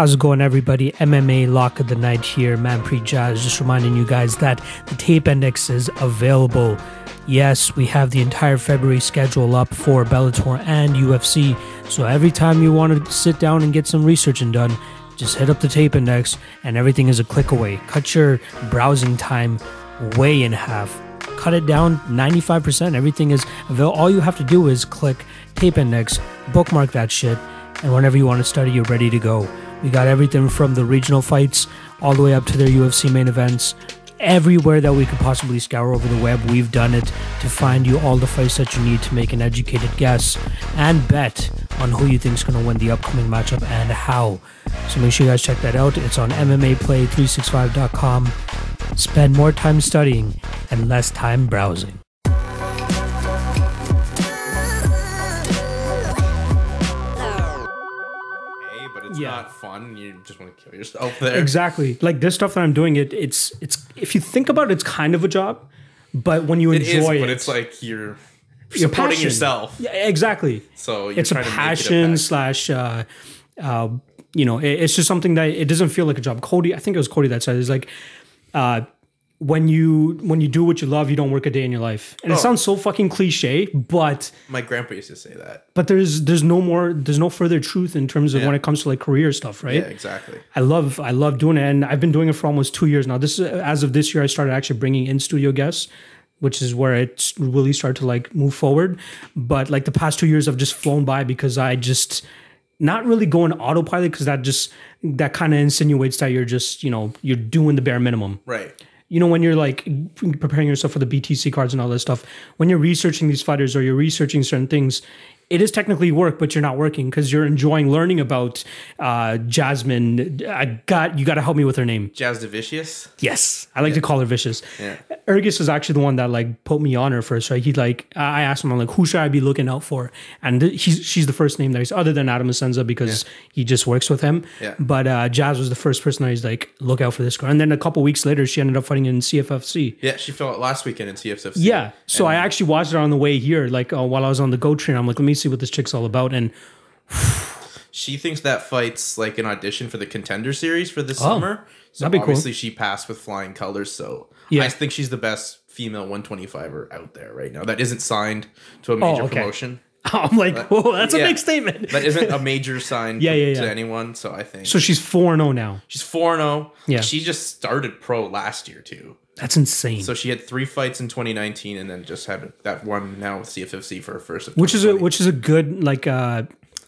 How's it going, everybody? MMA Lock of the Night here, Manpreet Jazz. Just reminding you guys that the tape index is available. Yes, we have the entire February schedule up for Bellator and UFC. So every time you want to sit down and get some researching done, just hit up the tape index and everything is a click away. Cut your browsing time way in half. Cut it down 95%. Everything is available. All you have to do is click tape index, bookmark that shit, and whenever you want to study, you're ready to go. We got everything from the regional fights all the way up to their UFC main events. Everywhere that we could possibly scour over the web, we've done it to find you all the fights that you need to make an educated guess and bet on who you think is going to win the upcoming matchup and how. So make sure you guys check that out. It's on MMAplay365.com. Spend more time studying and less time browsing. It's Yeah. not fun. You just want to kill yourself there. Exactly. Like this stuff that I'm doing, it it's it's if you think about it, it's kind of a job, but when you It is, enjoy it, but it's like you're your supporting passion. yourself. Yeah, exactly. So you're it's a make it passion passion. slash uh, uh, you know it- it's just something that it doesn't feel like a job cody i think it was cody that said it's like uh, when you when you do what you love you don't work a day in your life and it Oh. sounds so fucking cliche but My grandpa used to say that. but there's there's no more there's no further truth in terms of Yeah. when it comes to like career stuff right Yeah, exactly. I love I love doing it, and I've been doing it for almost two years now. This is as of this year, I started actually bringing in studio guests, which is where it really started to like move forward. But like the past two years, have just flown by because I just not really going autopilot because that just that kind of insinuates that you're just you know you're doing the bare minimum Right. You know when you're like preparing yourself for the BTC cards and all this stuff when you're researching these fighters or you're researching certain things it is technically work but you're not working because you're enjoying learning about uh, Jasmine I got you got to help me with her name Jasudavicius. yes I like to call her vicious Yeah. Ergus is actually the one that like put me on her first right he like I asked him I'm like who should I be looking out for and he's she's the first name that he's other than Adam Asenza because he just works with him Yeah. but uh, Jazz was the first person that he's like look out for this girl and then a couple weeks later she ended up fighting in CFFC Yeah, she fell out last weekend in CFFC. yeah. So And I actually watched it on the way here, like uh, while I was on the GO train. I'm like, let me see what this chick's all about. And she thinks that fight's like an audition for the contender series for this oh, summer. So Oh, that'd be cool. obviously she passed with flying colors. So Yeah. I think she's the best female 125er out there right now. That isn't signed to a major Oh, okay. promotion. I'm like, whoa, that's a big statement. That isn't a major sign Yeah, to, yeah, to yeah. anyone. So I think So she's 4 0 now. she's 4 0. Yeah. She just started pro last year too. That's insane. So she had three fights in 2019 and then just had that one now with CFFC for her first. which is a which is a good like uh,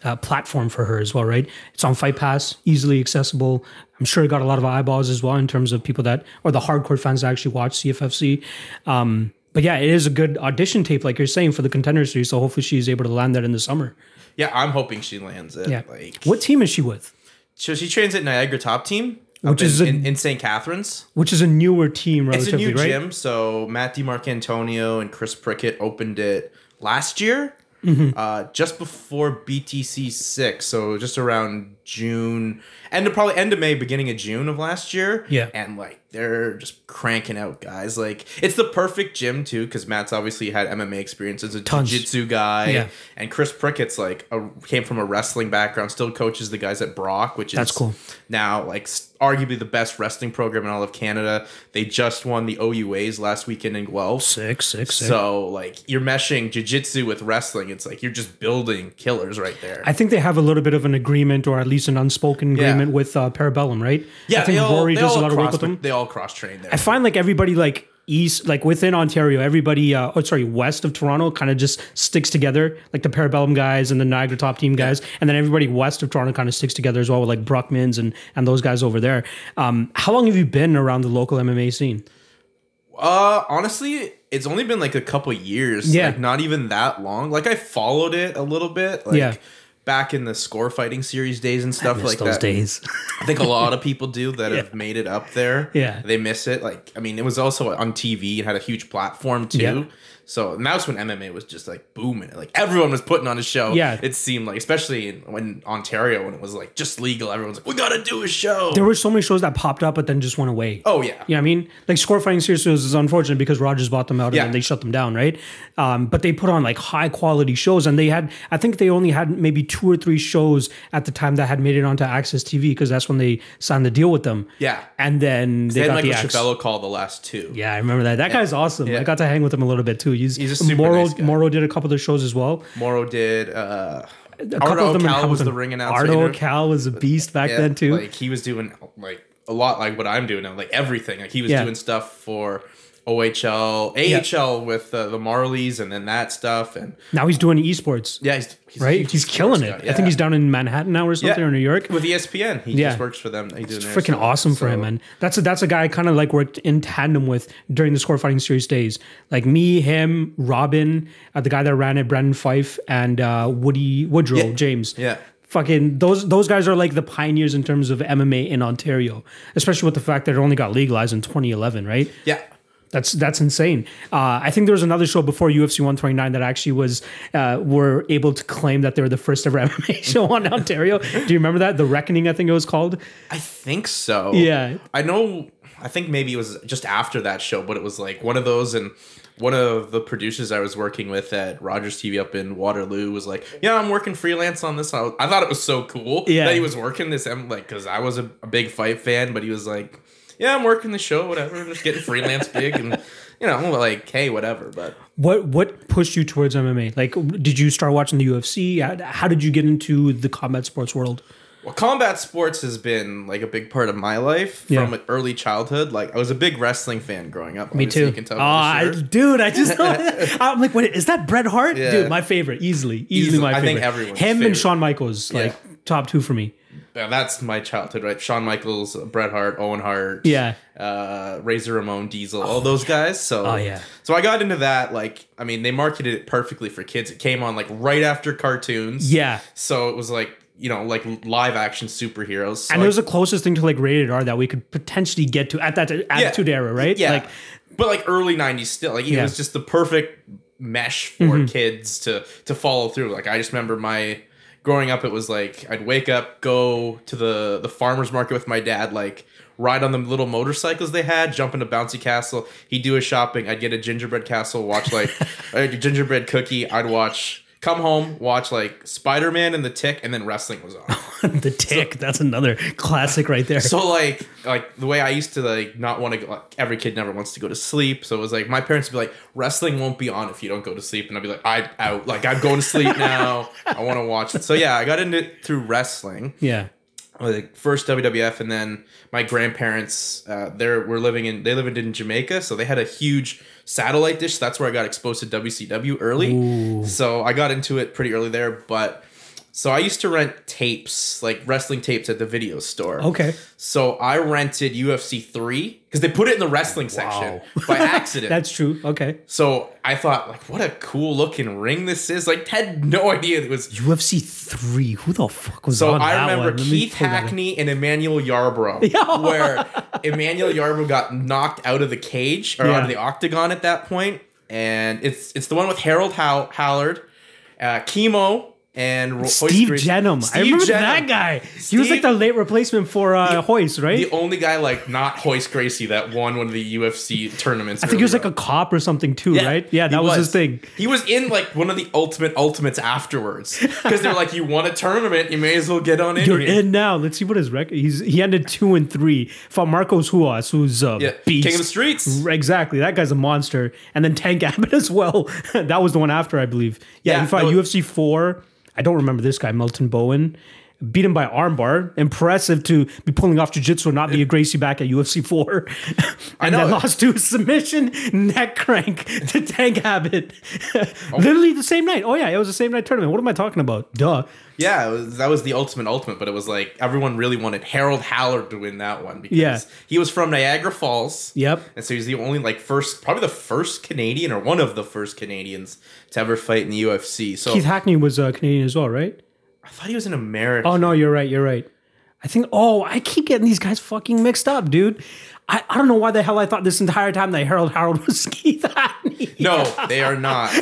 uh, platform for her as well, right? It's on Fight Pass, easily accessible. I'm sure it got a lot of eyeballs as well in terms of people that or the hardcore fans that actually watch CFFC. Um, but yeah, it is a good audition tape, like you're saying, for the contender series. So hopefully she's able to land that in the summer. Yeah, I'm hoping she lands it. Yeah. Like What team is she with? so she trains at Niagara Top Team. Which up is in, a- in, in St. Catharines. Which is a newer team, Relatively, It's a new right? gym. So Matt DiMarcantonio and Chris Prickett opened it last year, Mm-hmm. uh, just before BTC six. So just around June, end of probably end of May, beginning of June of last year. Yeah. and like they're just cranking out guys. Like it's the perfect gym too, because Matt's obviously had MMA experience as a Tons. jiu-jitsu guy, Yeah. and Chris Prickett's like a, came from a wrestling background, still coaches the guys at Brock, which is That's cool. now like arguably the best wrestling program in all of Canada. They just won the OUAs last weekend in Guelph. Six, six, six. So like you're meshing jiu-jitsu with wrestling. It's like you're just building killers right there. I think they have a little bit of an agreement, or at least an unspoken Yeah. agreement with uh, Parabellum, right? yeah, I think they all, Rory does a lot of work with them. They all cross train there. I find like everybody like east, like within Ontario, everybody, uh, oh sorry, west of Toronto, kind of just sticks together, like the Parabellum guys and the Niagara Top Team guys, and then everybody west of Toronto kind of sticks together as well with like Bruckmans and and those guys over there. Um, how long have you been around the local MMA scene? Uh, honestly, it's only been like a couple years. Yeah. like not even that long. Like I followed it a little bit. Like, Yeah. Back in the score fighting series days and stuff like those that. days. I think a lot of people do that have made it up there. Yeah. They miss it. Like, I mean, it was also on TV. It had a huge platform too. Yeah. So and that's when MMA was just like booming. Like everyone was putting on a show. Yeah. It seemed like, especially in, when Ontario, when it was like just legal, everyone's like, we got to do a show. there were so many shows that popped up, but then just went away. oh, yeah. You know what I mean? Like Score Fighting Series is unfortunate because Rogers bought them out Yeah. and then they shut them down, right? Um, but they put on like high quality shows and they had, I think they only had maybe two or three shows at the time that had made it onto Access TV because that's when they signed the deal with them. Yeah. And then they They had got Michael the Axe. Call the last two. Yeah, I remember that. That guy's awesome. Yeah. I got to hang with him a little bit too. He's, He's a super Mauro, nice guy. Mauro did a couple of the shows as well. Mauro did. Uh, A Ardo couple of them Cal was the ring announcer. Arda Ocal was a beast back Yeah, then too. Like he was doing like a lot like what I'm doing now, like everything. Like he was Yeah. doing stuff for OHL, AHL with uh, the Marlies, and then that stuff. And now he's doing esports. yeah, he's, he's Right, he's killing it. guy. I think he's down in Manhattan now or something, Yeah. or New York. with ESPN. He Yeah. just works for them. It's freaking awesome for him, So- man. That's a, that's a guy I kind of like worked in tandem with during the score fighting series days. Like me, him, Robin, uh, the guy that ran it, Brendan Fife, and uh, Woody Woodrow Yeah. James. Yeah. Fucking those those guys are like the pioneers in terms of MMA in Ontario, especially with the fact that it only got legalized in 2011, right? Yeah. That's that's insane. Uh, I think there was another show before UFC 129 that actually was uh, were able to claim that they were the first ever MMA show on Ontario. Do you remember that? The Reckoning, I think it was called. I think so. Yeah. I know. I think maybe it was just after that show, but it was like one of those, and one of the producers I was working with at Rogers TV up in Waterloo was like, "Yeah, I'm working freelance on this." I, was- I thought it was so cool Yeah. that he was working this. I'm like, because I was a, a big fight fan, but he was like, "Yeah, I'm working the show, whatever, I'm just getting freelance gig, and you know, like, hey, whatever." But What what pushed you towards MMA? Like, did you start watching the UFC? How, did you get into the combat sports world? Well, combat sports has been like a big part of my life Yeah. from early childhood. Like I was a big wrestling fan growing up. Me obviously, too. You can tell Oh, I, dude, I just I'm like, wait, is that Bret Hart? Yeah. Dude, my favorite, easily, easily, Easily. my I favorite. think everyone's Him and favorite. Shawn Michaels, like top two for me. Yeah, that's my childhood, right? Shawn Michaels, Bret Hart, Owen Hart, Yeah. uh, Razor Ramon, Diesel, all those guys. So, Oh, yeah. So I got into that. Like, I mean, they marketed it perfectly for kids. It came on like right after cartoons. Yeah. So it was like you know like live action superheroes. So And I- it was the closest thing to like rated R that we could potentially get to at that attitude era, right? Yeah. Like, but like early '90s still, like it Yeah. Mm-hmm. was just the perfect mesh for kids to to follow through. Like I just remember my growing up, it was like I'd wake up, go to the the farmers market with my dad, like ride on the little motorcycles they had, jump into bouncy castle. He'd do his shopping. I'd get a gingerbread castle, watch like a gingerbread cookie. I'd watch. Come home, watch like Spider Man and the Tick, and then wrestling was on. the tick. that's another classic right there. So like like the way I used to like not want to go like every kid never wants to go to sleep. So it was like my parents would be like, wrestling won't be on if you don't go to sleep. And I'd be like, I out like I'm going to sleep now. I want to watch it. So yeah, I got into it through wrestling. yeah. Like first WWF and then my grandparents uh they were living in they lived in Jamaica, so they had a huge satellite dish. That's where I got exposed to WCW early. So I got into it pretty early there, but so I used to rent tapes, like wrestling tapes at the video store. Okay. So I rented UFC 3 because they put it in the wrestling section by accident. That's true. Okay. so I thought, like, what a cool looking ring this is. Like, had no idea it was. UFC three. Who the fuck was So on I that remember one? Let me Keith pull that up. Hackney and Emmanuel Yarbrough, where Emmanuel Yarbrough got knocked out of the cage or Yeah. out of the octagon at that point, and it's it's the one with Harold How- Howard, uh, Kimo, and Ro- Royce Steve Gracie- Jennum. I remember Jennum. that guy. he was like the late replacement for uh, Royce, right? The only guy like not Royce Gracie that won one of the UFC tournaments. I think he was like a cop or something too, right? Yeah, that he was, his thing. He was in like one of the ultimate ultimates afterwards because they're like, you won a tournament, you may as well get on in. You're here." in now. Let's see what his record. He's he ended two and three. Fought Marcos Ruas, who's a Yeah, beast. King of the Streets. Exactly. That guy's a monster. And then Tank Abbott as well. that was the one after, I believe. Yeah, Yeah, he fought no- UFC four. I don't remember this guy, Melton Bowen. Beat him by armbar. Impressive to be pulling off jiu-jitsu and not be a Gracie back at UFC four. and know. then lost to a submission neck crank to Tank Abbott. Literally the same night. Oh yeah, it was the same night tournament. What am I talking about? Duh. Yeah, it was, that was the ultimate ultimate, but it was like everyone really wanted Harold Howard to win that one because Yeah. he was from Niagara Falls. Yep. And so he's the only like first, probably the first Canadian or one of the first Canadians to ever fight in the UFC. So Keith Hackney was uh, Canadian as well, right? I thought he was an American. Oh no, you're right. You're right. I think. Oh, I keep getting these guys fucking mixed up, dude. I, I don't know why the hell I thought this entire time that Harold Harold was Keith Hackney. No, they are not.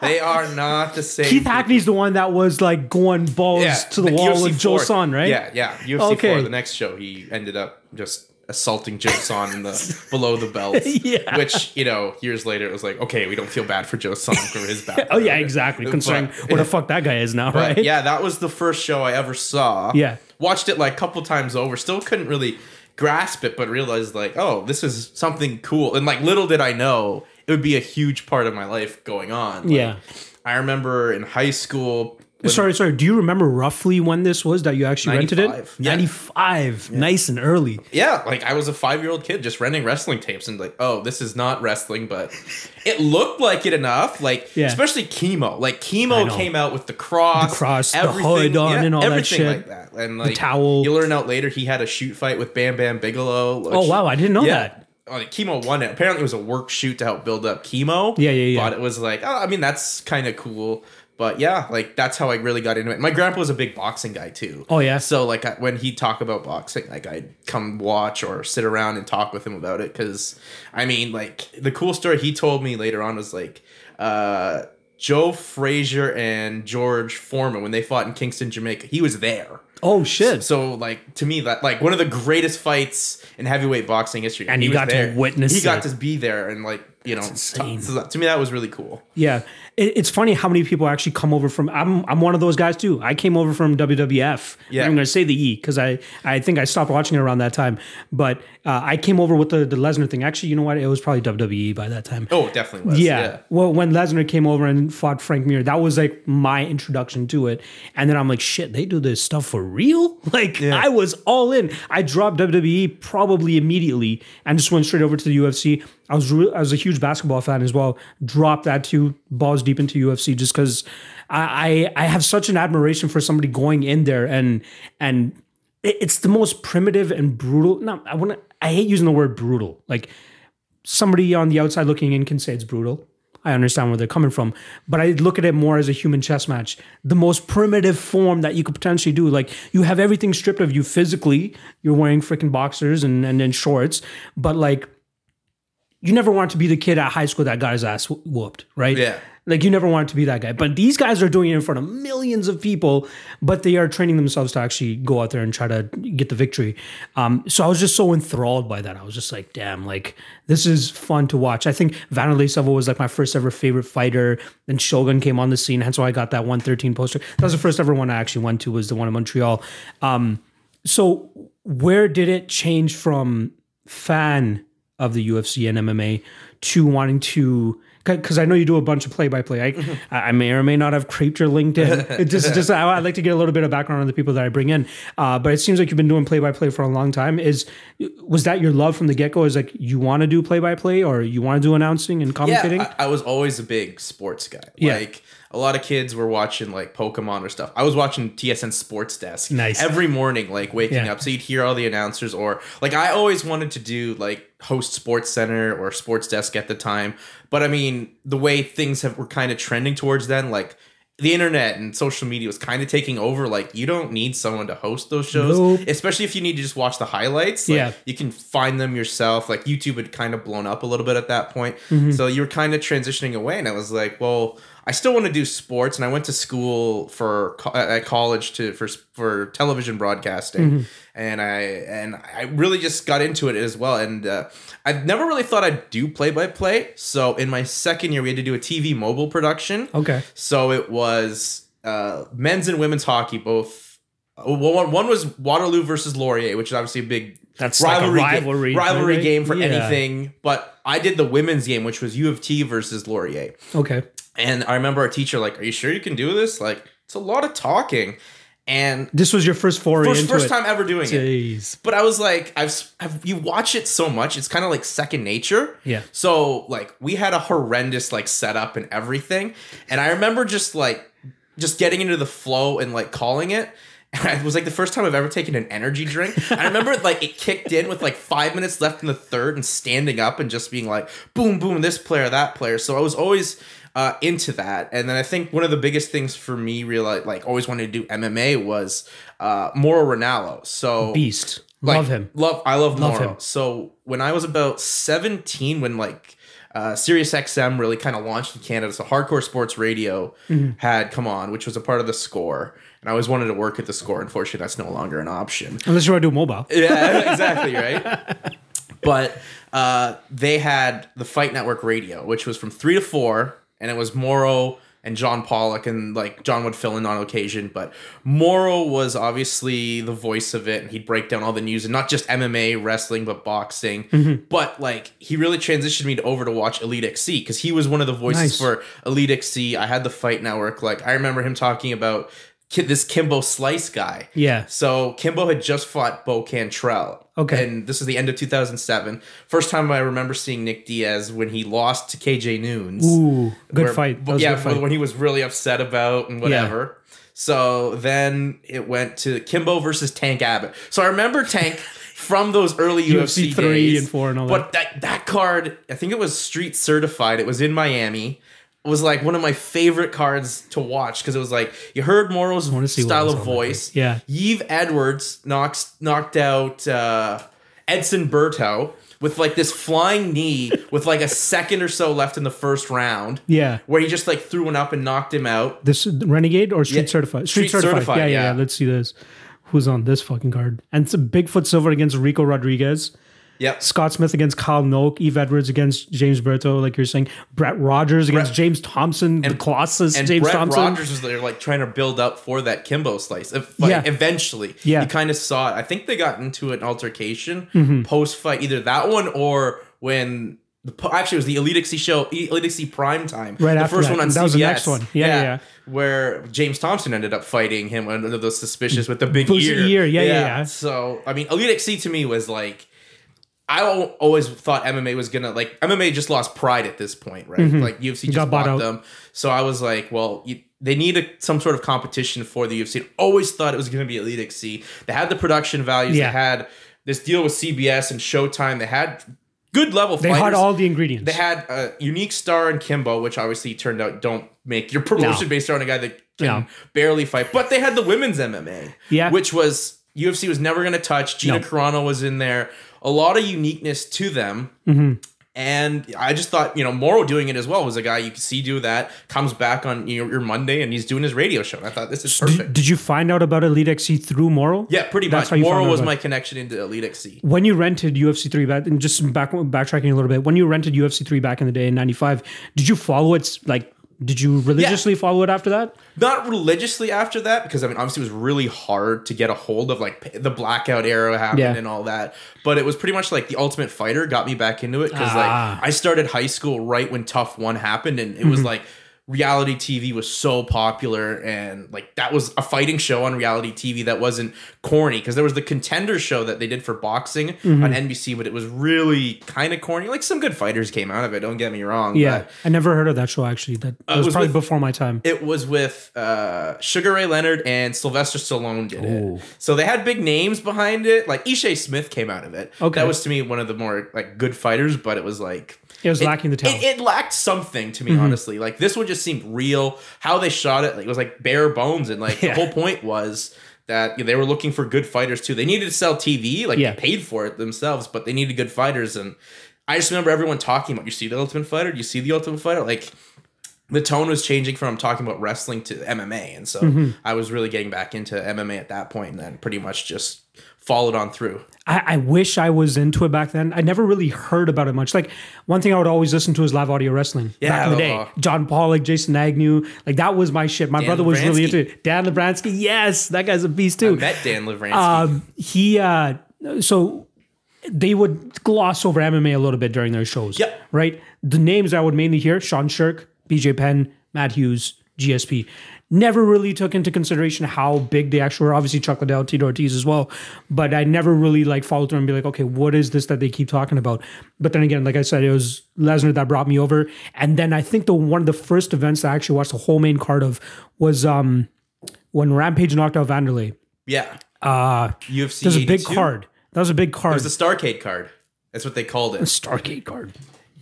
they are not the same. Keith Hackney's the one that was like going balls yeah, to the, wall with Joe Son, right? Yeah, yeah. UFC Okay. four, the next show, he ended up just assaulting Joe Son in the below the belt. Yeah. Which, you know, years later it was like, okay, we don't feel bad for Joe Son for his background. Oh yeah, exactly. Considering But- where the fuck that guy is now, right? yeah, that was the first show I ever saw. Yeah. Watched it like a couple times over. Still couldn't really grasp it, but realized like, oh, this is something cool. And like little did I know it would be a huge part of my life going on. Like, Yeah. I remember in high school. When- Sorry, sorry. Do you remember roughly when this was that you actually rented it? 95. Yeah. Nice and early. Yeah, like I was a five year old kid just renting wrestling tapes and like, oh, this is not wrestling, but it looked like it enough. Like, Yeah. especially Kimo. Like Kimo came out with the cross, The cross, the hood on and all that everything shit. like that. And like towel. You learn out later he had a shoot fight with Bam Bam Bigelow. which- Oh wow, I didn't know yeah. that. Oh, like, Kimo won it. Apparently, it was a work shoot to help build up Kimo. Yeah, yeah, yeah. But it was like, oh, I mean, that's kind of cool. But yeah, like that's how I really got into it. My grandpa was a big boxing guy too. Oh, yeah? So like I, when he'd talk about boxing, like I'd come watch or sit around and talk with him about it. Because I mean, like the cool story he told me later on was like, uh, Joe Frazier and George Foreman when they fought in Kingston, Jamaica. He was there. Oh shit. So like to me that like one of the greatest fights in heavyweight boxing history. And he you was got to there. witness He got it. to be there and like you know that- to me that was really cool. Yeah, it, it's funny how many people actually come over from. I'm I'm one of those guys too. I came over from WWF. Yeah. I'm going to say the E because I I think I stopped watching it around that time. But uh, I came over with the the Lesnar thing. Actually, you know what? It was probably WWE by that time. Oh, definitely was. Yeah. Yeah. Well, when Lesnar came over and fought Frank Mir, that was like my introduction to it. And then I'm like, shit, they do this stuff for real? Like, I was all in. I dropped WWE probably immediately and just went straight over to the UFC. I was I was a huge basketball fan as well. Drop that too, balls deep into UFC, just because I, I I have such an admiration for somebody going in there and and it- it's the most primitive and brutal. No, I want. I hate using the word brutal. Like somebody on the outside looking in can say it's brutal. I understand where they're coming from, but I look at it more as a human chess match. The most primitive form that you could potentially do. Like you have everything stripped of you physically. You're wearing freaking boxers and and then shorts, but like you never want to be the kid at high school that got his ass whooped, right? Yeah. Like you never wanted to be that guy. But these guys are doing it in front of millions of people, but they are training themselves to actually go out there and try to get the victory. Um, so I was just so enthralled by that. I was just like, damn, like this is fun to watch. I think Vanderlei Silva was like my first ever favorite fighter. Then Shogun came on the scene, hence why I got that 113 poster. That was the first ever one I actually went to was the one in Montreal. Um, so where did it change from fan of the UFC and MMA to wanting to because I know you do a bunch of play by play. I I may or may not have creeped your LinkedIn. It just just I, I'd like to get a little bit of background on the people that I bring in. Uh, but it seems like you've been doing play by play for a long time. Is was that your love from the get go? Is like you want to do play by play or you want to do announcing and commentating? Yeah, I, I was always a big sports guy. Yeah. Like a lot of kids were watching like Pokemon or stuff. I was watching TSN Sports Desk Nice. every morning, like waking Yeah. up. So you'd hear all the announcers, or like I always wanted to do like host Sports Center or Sports Desk at the time. But I mean, the way things have were kind of trending towards then, like the internet and social media was kind of taking over. Like you don't need someone to host those shows, Nope. especially if you need to just watch the highlights. Like, Yeah. you can find them yourself. Like YouTube had kind of blown up a little bit at that point. Mm-hmm. So you were kind of transitioning away. And I was like, well, I still want to do sports. And I went to school for at college to for for television broadcasting. Mm-hmm. And I and I really just got into it as well. And uh, I've never really thought I'd do play by play. So in my second year, we had to do a TV mobile production. okay. So it was uh, men's and women's hockey both. uh, One, one was Waterloo versus Laurier, which is obviously a big That's like a rivalry ga- rivalry, rivalry right? game for Yeah. anything. But I did the women's game, which was U of T versus Laurier. Okay. And I remember our teacher like, "Are you sure you can do this? Like, it's a lot of talking." And This was your first foray first first time ever doing it. But I was like, I've, I've you watch it so much, it's kind of like second nature. Yeah. So like we had a horrendous like setup and everything, and I remember just like just getting into the flow and like calling it. And it was like the first time I've ever taken an energy drink. I remember like it kicked in with like five minutes left in the third and standing up and just being like, boom, boom, this player, that player. So I was always uh, into that. And then I think one of the biggest things for me, realize like always wanted to do MMA was uh, Mauro Ranallo. So Beast. like, Love him. Love I love, Love Mauro. him. So when I was about 17, when like uh, Sirius XM really kind of launched in Canada. So Hardcore Sports Radio had come on, which was a part of the score. I always wanted to work at the score. Unfortunately, that's no longer an option. Unless you want to do mobile. Yeah, exactly, right? but uh, they had the Fight Network radio, which was from 3 to 4, and it was Mauro and John Pollock, and like John would fill in on occasion. But Mauro was obviously the voice of it, and he'd break down all the news, and not just MMA, wrestling, but boxing. But like, he really transitioned me to, over to watch Elite XC because he was one of the voices Nice. for Elite XC. I had the Fight Network. Like, I remember him talking about this Kimbo Slice guy. Yeah. So Kimbo had just fought Bo Cantrell. Okay. And this is the end of 2007. First time I remember seeing Nick Diaz when he lost to KJ Noons. Ooh, good Where- fight. Yeah, good fight. when he was really upset about and whatever. So then it went to Kimbo versus Tank Abbott. So I remember Tank from those early UFC, UFC three days, and four and all that. But that that card, I think it was Street Certified. It was in Miami. Was like one of my favorite cards to watch because it was like you heard Mauro's wanna see what style of voice. Yeah. Yves Edwards knocks knocked out uh, Edson Berto with like this flying knee with like a second or so left in the first round. Yeah. Where he just like threw one up and knocked him out. This Renegade or Street Yeah, Certified? Street Certified, Yeah, yeah, yeah. yeah. Let's see this. Who's on this fucking card? And it's a Bigfoot Silva against Ricco Rodriguez. Yep. Scott Smith against Kyle Noke. Yves Edwards against James Berto, like you're saying. Brett Rogers against Brett- James Thompson. the Colossus. And James Brett Thompson. Rogers was there like trying to build up for that Kimbo slice. If, like, Yeah. Eventually. Yeah. You kind of saw it. I think they got into an altercation Mm-hmm. post fight, either that one or when the actually it was the Elite XC show, Elite XC Prime Time. Right the first that. one on That CBS. was the next one. Yeah, yeah, yeah. Where James Thompson ended up fighting him under those suspicious with the big Boozy ear. ear. Yeah, yeah, yeah. So I mean, Elite XC to me was like. I always thought MMA was gonna like MMA just lost pride at this point, right? Like UFC just Mm-hmm. Bought them, so I was like, well, you, they need a, some sort of competition for the UFC. Always thought it was gonna be Elite XC. They had the production values. Yeah. They had this deal with CBS and Showtime. They had good level. They fighters. had all the ingredients. They had a unique star in Kimbo, which obviously turned out don't make your promotion No. based on a guy that can No. barely fight. But they had the women's MMA, Yeah. which was UFC was never going to touch. Gina No. Carano was in there. A lot of uniqueness to them. Mm-hmm. And I just thought, you know, Mauro doing it as well was a guy you could see do that. Comes back on you know, your Monday and he's doing his radio show. And I thought this is perfect. did, did you find out about Elite XC through Mauro? yeah, pretty That's much. how you found Mauro was my connection into Elite XC. When you rented UFC three back, and just back backtracking a little bit, when you rented UFC three back in the day in '95, did you follow it? Like, did you religiously follow it after that? not religiously after that because I mean obviously it was really hard to get a hold of like the blackout era happened Yeah. and all that but it was pretty much like the ultimate fighter got me back into it because Ah. like I started high school right when TUF One happened and it Mm-hmm. was like reality TV was so popular and like that was a fighting show on reality TV that wasn't corny because there was the contender show that they did for boxing Mm-hmm. on NBC but it was really kind of corny like some good fighters came out of it don't get me wrong Yeah, but I never heard of that show actually. That, that was, was probably with- before my time. it was with uh, Sugar Ray Leonard and Sylvester Stallone did Ooh. it. So they had big names behind it. Like Ishe Smith came out of it. Okay. That was to me one of the more like good fighters, but it was like It was lacking the talent. It, it lacked something to me, Mm-hmm. honestly. Like this one just seemed real. How they shot it, like it was like bare bones, and like Yeah. the whole point was that you know, they were looking for good fighters too. They needed to sell TV, like Yeah. they paid for it themselves, but they needed good fighters. And I just remember everyone talking about, you see the Ultimate Fighter, you see the Ultimate Fighter, like the tone was changing from talking about wrestling to MMA, and so Mm-hmm. I was really getting back into MMA at that point, and then pretty much just followed on through. I, I wish I was into it back then. I never really heard about it much. Like one thing I would always listen to is live audio wrestling yeah, back in the day. uh, John Pollock, Jason Agnew, like that was my shit. My brother was really into it. Dan Lovranski, yes, that guy's a beast too. I Met Dan Lovranski. Um, he uh, so they would gloss over MMA a little bit during their shows. Yep. Right. The names I would mainly hear: Sean Sherk, BJ Penn, Matt Hughes, GSP. Never really took into consideration how big they actually were. Obviously, Chuck Liddell, Tito Ortiz as well. But I never really like followed through and be like, okay, what is this that they keep talking about? But then again, like I said, it was Lesnar that brought me over. And then I think the one of the first events that I actually watched the whole main card of was um when Rampage knocked out Vanderlei. yeah. Uh UFC. there's a big card. That was a big card. It was the Starcade card. That's what they called it. Stargate card.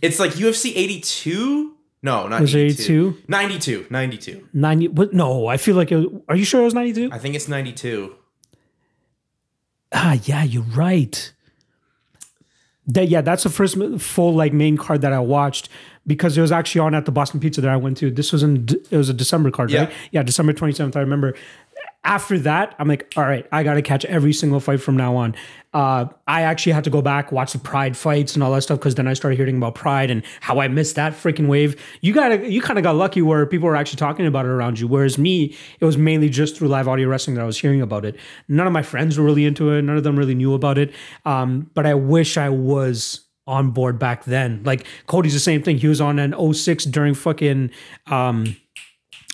It's like UFC 82. No, not Was it 82. 92. 92. 90 but no, I feel like it was, are you sure it was 92? I think it's 92. Ah, yeah, you're right. That yeah, that's the first full like main card that I watched because it was actually on at the Boston Pizza that I went to. This was in it was a December card, Yeah. right? Yeah, December twenty seventh. I remember. After that, I'm like, all right, I got to catch every single fight from now on. Uh, I actually had to go back watch the Pride fights and all that stuff because then I started hearing about Pride and how I missed that freaking wave. You got you kind of got lucky where people were actually talking about it around you, whereas me, it was mainly just through live audio wrestling that I was hearing about it. None of my friends were really into it. None of them really knew about it. Um, but I wish I was on board back then. Like Cody's the same thing. He was on an 06 during fucking um,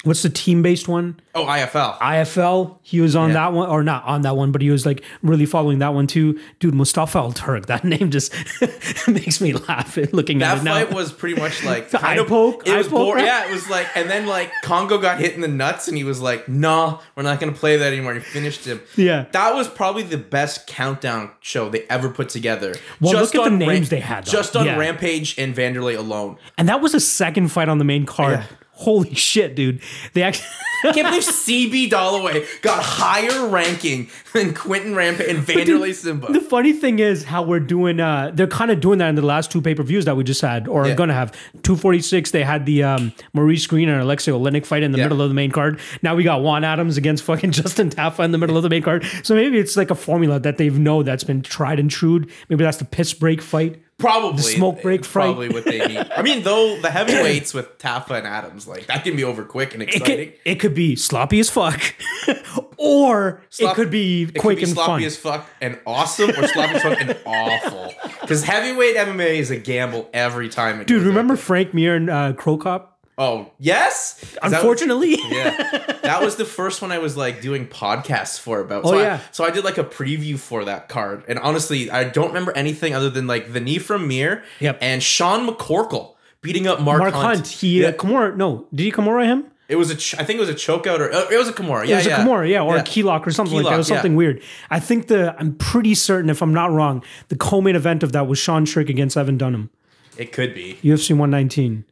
what's the team based one? Oh, IFL. IFL. He was on Yeah. that one, or not on that one, but he was like really following that one too. Dude, Mustafa Al Turk. That name just makes me laugh looking at that it now. fight was pretty much like The kind eye of poke? It Eye was poke, boring. right? Yeah, it was like, and then like Kongo got hit in the nuts, and he was like, "Nah, we're not gonna play that anymore." He finished him. Yeah. that was probably the best countdown show they ever put together. Well, look at the on names they had, though. Just on Yeah. Rampage and Vanderlei alone. and that was a second fight on the main card. Yeah. Holy shit, dude! They actually. I can't believe CB Dollaway got higher ranking than Quentin Rampage and Vanderlei Simba. The funny thing is how we're doing. Uh, they're kind of doing that in the last two pay per views that we just had, or are gonna have. Two forty six. They had the um, Maurice Greene and Aleksei Oleinik fight in the Yeah. middle of the main card. Now we got Juan Adams against fucking Justin Tafa in the middle of the main card. So maybe it's like a formula that they've know that's been tried and true. Maybe that's the piss break fight. Probably smoke break fight. Probably what they need. I mean, though the heavyweights with Tafa and Adams, like that can be over quick and It exciting. could, it could be sloppy as fuck, or Slop- it could be It quick could be and sloppy fun. as fuck and awesome, or sloppy as fuck and awful. Because heavyweight MMA is a gamble every time. It Dude, remember Frank Mir and uh, Cro Cop? Oh yes. Is that Unfortunately, yeah, that was the first one I was like doing podcasts for about. Oh, so yeah. I, so I did like a preview for that card, and honestly, I don't remember anything other than like the knee from Mir, Yep. and Sean McCorkle beating up Mark, Mark Hunt. Hunt. He uh, Kimura. No, did he Kimura him? It was a, ch- I think it was a chokeout or uh, it was a Kimura. Yeah, it was yeah. a Kimura, yeah, or Yeah. a key lock or something like that. Key It was something yeah. weird. I think the I'm pretty certain, if I'm not wrong, the co-main event of that was Sean Sherk against Evan Dunham, It could be. UFC 119.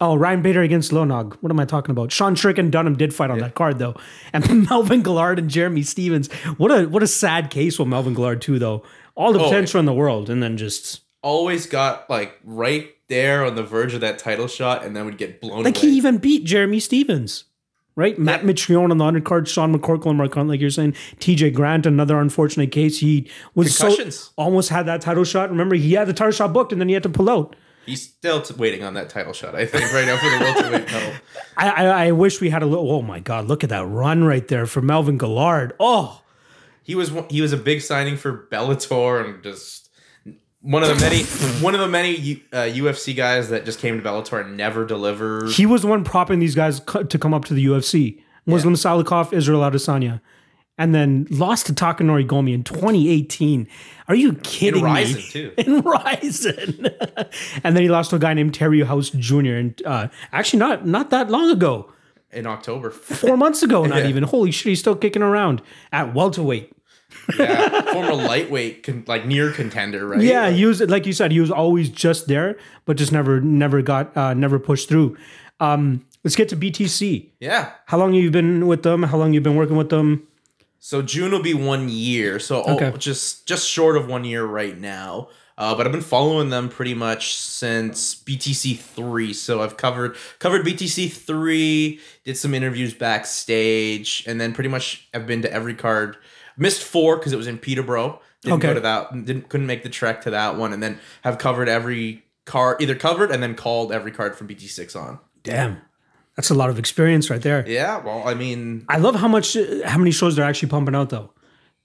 Oh, Ryan Bader against Lonog. What am I talking about? Sean Sherk and Dunham did fight on that card though, and Melvin Guillard and Jeremy Stephens. What a what a sad case with Melvin Guillard too, though. All the Oh, potential in the world, and then just Always got like right there on the verge of that title shot, and then would get blown like away. he even beat Jeremy Stephens. Right, Matt Yeah. Mitrione on the undercard, Sean McCorkle and Mark Hunt, like you're saying. TJ Grant, another unfortunate case. He was so almost had that title shot. Remember, he had the title shot booked, and then he had to pull out. He's still t- waiting on that title shot. I think right now for the welterweight title. I, I, I wish we had a little. Oh my God, look at that run right there for Melvin Guillard. Oh, He was he was a big signing for Bellator and just one of the many one of the many uh, UFC guys that just came to Bellator and never delivered. he was the one propping these guys co- to come up to the UFC. Muslim Salikhov, Israel Adesanya, and then lost to Takanori Gomi in 2018. Are you kidding me? Rizin, too. In Rizin, and then he lost to a guy named Terry House Jr. and uh, actually not not that long ago, in October. four months ago, not Yeah. even. Holy shit, he's still kicking around at welterweight. yeah, former lightweight, con- like near contender, right? Yeah, he was like you said, he was always just there, but just never never got uh, never pushed through. Um, let's get to BTC. yeah. How long have you been with them? How long you been working with them? So June will be one year. So oh, just just short of one year right now. Uh, but I've been following them pretty much since BTC three. So I've covered covered BTC three, did some interviews backstage, and then pretty much I've been to every card. Missed four because it was in Peterborough. Didn't Okay. go to that. Didn't couldn't make the trek to that one, and then have covered every card, either covered and then called every card from BT six on. Damn, that's a lot of experience right there. Yeah, well, I mean, I love how much how many shows they're actually pumping out though,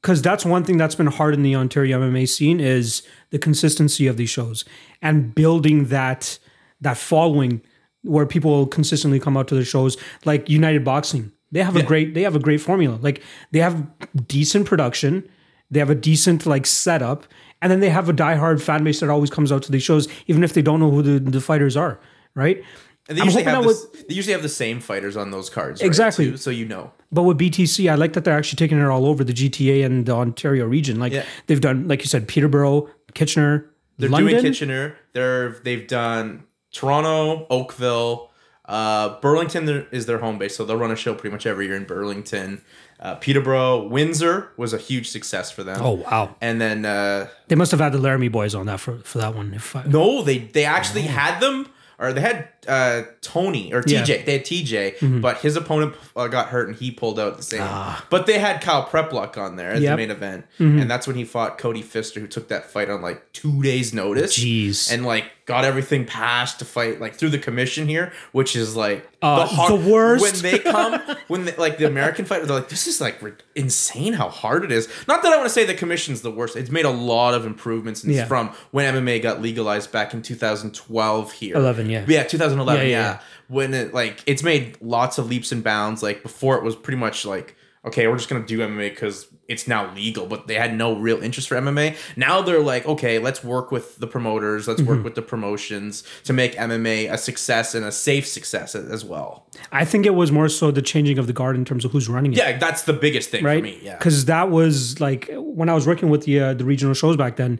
because that's one thing that's been hard in the Ontario MMA scene is the consistency of these shows and building that that following where people consistently come out to the shows like United Boxing. They have a great they have a great formula. Like they have decent production, they have a decent like setup, and then they have a diehard fan base that always comes out to these shows, even if they don't know who the, the fighters are. Right. And they I'm usually have that this, they usually have the same fighters on those cards, right, Exactly. too, so you know. But with BTC, I like that they're actually taking it all over the GTA and the Ontario region. Like Yeah. they've done, like you said, Peterborough, Kitchener, They're London. doing Kitchener. They're they've done Toronto, Oakville, uh, Burlington is their home base, so they'll run a show pretty much every year in Burlington. uh, Peterborough, Windsor was a huge success for them. Oh wow, And then uh, they must have had the Laramie boys on that for, for that one. I, no, they they actually had them, or they had uh, Tony or TJ. Yeah. Mm-hmm. They had TJ, but his opponent uh, got hurt and he pulled out the same. Ah. But they had Kyle Prepolec on there as Yep. the main event, Mm-hmm. and that's when he fought Cody Fister, who took that fight on like two days' notice. Jeez. and like got everything passed to fight like through the commission here, which is like Uh, the worst. when they come when they, like the American fight, They're like, this is like ri- insane how hard it is. Not that I want to say the commission's the worst. It's made a lot of improvements Yeah. from when MMA got legalized back in 2012 here. 11, yeah. Yeah, 2011. Yeah, Yeah, yeah. When it like it's made lots of leaps and bounds. Like before, it was pretty much like. Okay, we're just gonna do MMA because it's now legal, but they had no real interest for MMA. Now they're like, okay, let's work with the promoters, let's Mm-hmm. work with the promotions to make MMA a success and a safe success as well. I think it was more so the changing of the guard in terms of who's running it. Yeah, that's the biggest thing right? for me. Yeah, because that was like when I was working with the uh, the regional shows back then.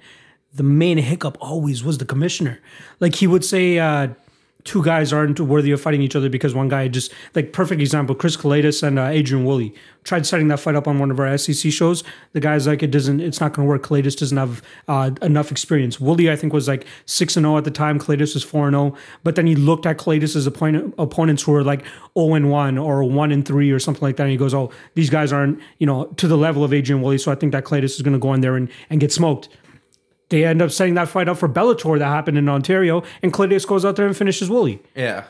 The main hiccup always was the commissioner. Like he would say, uh, two guys aren't worthy of fighting each other because one guy just like perfect example. Chris Kalidas and uh, Adrian Woolley tried setting that fight up on one of our SEC shows. The guy's like, it doesn't, it's not going to work. Kalidas doesn't have uh, enough experience. Woolley, I think, was like six and zero at the time. Kalidas was four and zero. But then he looked at Kalidas' opponent, opponents who were like zero and one or one and three or something like that. And he goes, oh, these guys aren't you know to the level of Adrian Woolley. So I think that Kalidas is going to go in there and, and get smoked. They end up setting that fight up for Bellator that happened in Ontario, and Claydius goes out there and finishes Woolley. yeah,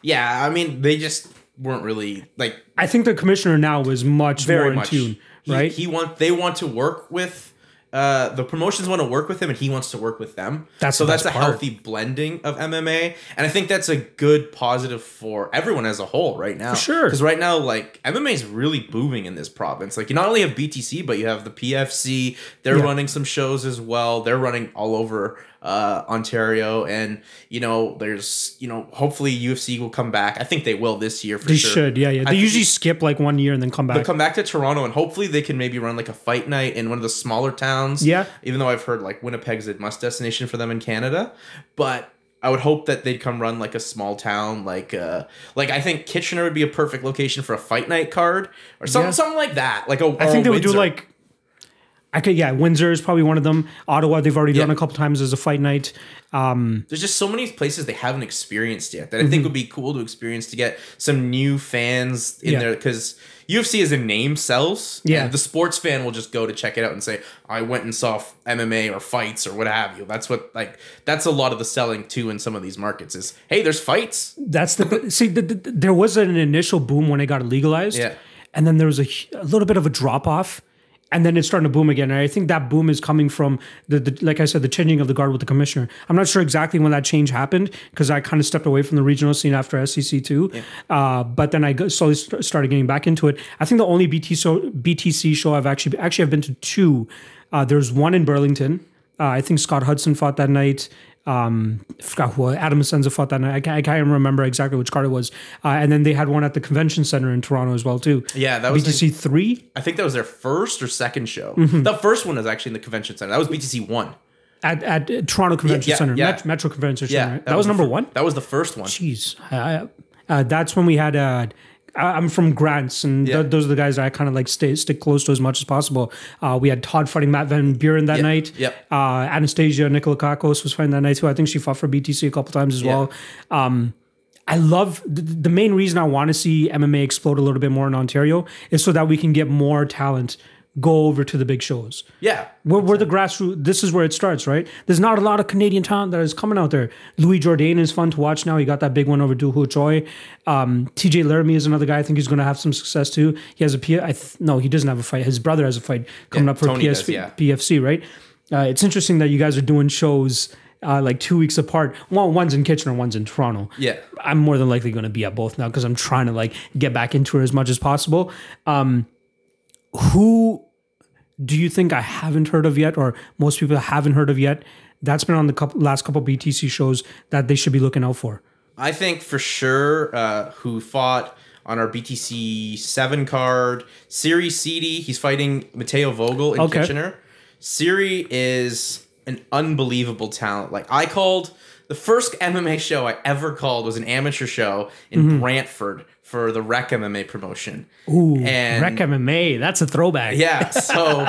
yeah. I mean, they just weren't really like I think the commissioner now is much very more in much. tune, He- right? He, want they want to work with. Uh, the promotions want to work with him, and he wants to work with them. That's so the that's a part. healthy blending of MMA, and I think that's a good positive for everyone as a whole right now. sure. because right now, like MMA is really booming in this province. Like you not only have BTC, but you have the PFC. They're Yeah. running some shows as well. They're running all over uh, Ontario, and you know, there's you know, hopefully UFC will come back. I think they will this year for they sure. should, yeah, yeah. I They think- usually skip like one year and then come back. They'll come back to Toronto and hopefully they can maybe run like a fight night in one of the smaller towns. Yeah. Even though I've heard like Winnipeg's a must destination for them in Canada. But I would hope that they'd come run like a small town, like uh like I think Kitchener would be a perfect location for a fight night card or something Yeah. something like that. Like a I think they would do like. I could, yeah. Windsor is probably one of them. Ottawa, they've already done a couple times as a fight night. there's just so many places they haven't experienced yet that I think would be cool to experience to get some new fans in Mm-hmm. Yeah. there because UFC as a name sells. Yeah. and the sports fan will just go to check it out and say, "I went and saw MMA or fights or what have you." That's what like that's a lot of the selling too in some of these markets is, "Hey, there's fights." That's the see. The, the, there was an initial boom when it got legalized, Yeah. and then there was a, a little bit of a drop off, and then it's starting to boom again. And I think that boom is coming from the, the like I said, the changing of the guard with the commissioner. I'm not sure exactly when that change happened because I kind of stepped away from the regional scene after SEC two, uh, but then I slowly st- started getting back into it. I think the only BT so, BTC show I've actually actually I've been to two. Uh, there's one in Burlington. Uh, I think Scott Hudson fought that night. Um, I forgot who Adam Senza fought that night. I can't, I can't remember exactly which card it was. Uh, and then they had one at the convention center in Toronto as well too. Yeah, that was BTC three I think that was their first or second show. Mm-hmm. The first one was actually in the convention center. That was BTC one. at, at uh, Toronto Convention yeah, Center, yeah. Met- Metro Convention Center. right? That, was, the number fir- one. That was the first one. Jeez, uh, that's when we had. I'm from Grants, and th- those are the guys that I kind of like stay stick close to as much as possible. Uh, we had Todd fighting Matt Van Buren that night. yep. Uh, Anastasia Nikolakakos was fighting that night too. I think she fought for BTC a couple times as well. Um, I love the, the main reason I want to see MMA explode a little bit more in Ontario is so that we can get more talent go over to the big shows. Yeah. We're, we're the grassroots. This is where it starts, right? There's not a lot of Canadian talent that is coming out there. Louis Jourdain is fun to watch now. He got that big one over Doo Ho Choi. Um, TJ Laramie is another guy I think he's going to have some success too. He has a P. I th- no, he doesn't have a fight. His brother has a fight coming Yeah, up for Tony PS- does, yeah. PFC, right? Uh, it's interesting that you guys are doing shows uh, like two weeks apart. One, one's in Kitchener, one's in Toronto. Yeah. I'm more than likely going to be at both now because I'm trying to like get back into it as much as possible. Um, who do you think I haven't heard of yet, or most people haven't heard of yet? That's been on the couple, last couple BTC shows that they should be looking out for. I think for sure uh, who fought on our BTC seven card, Siri CD. He's fighting Mateo Vogel in Okay. Kitchener. Siri is an unbelievable talent. Like I called the first MMA show I ever called was an amateur show in Mm-hmm. Brantford for the Rec MMA promotion. Ooh, And- Rec MMA. That's a throwback. Yeah, so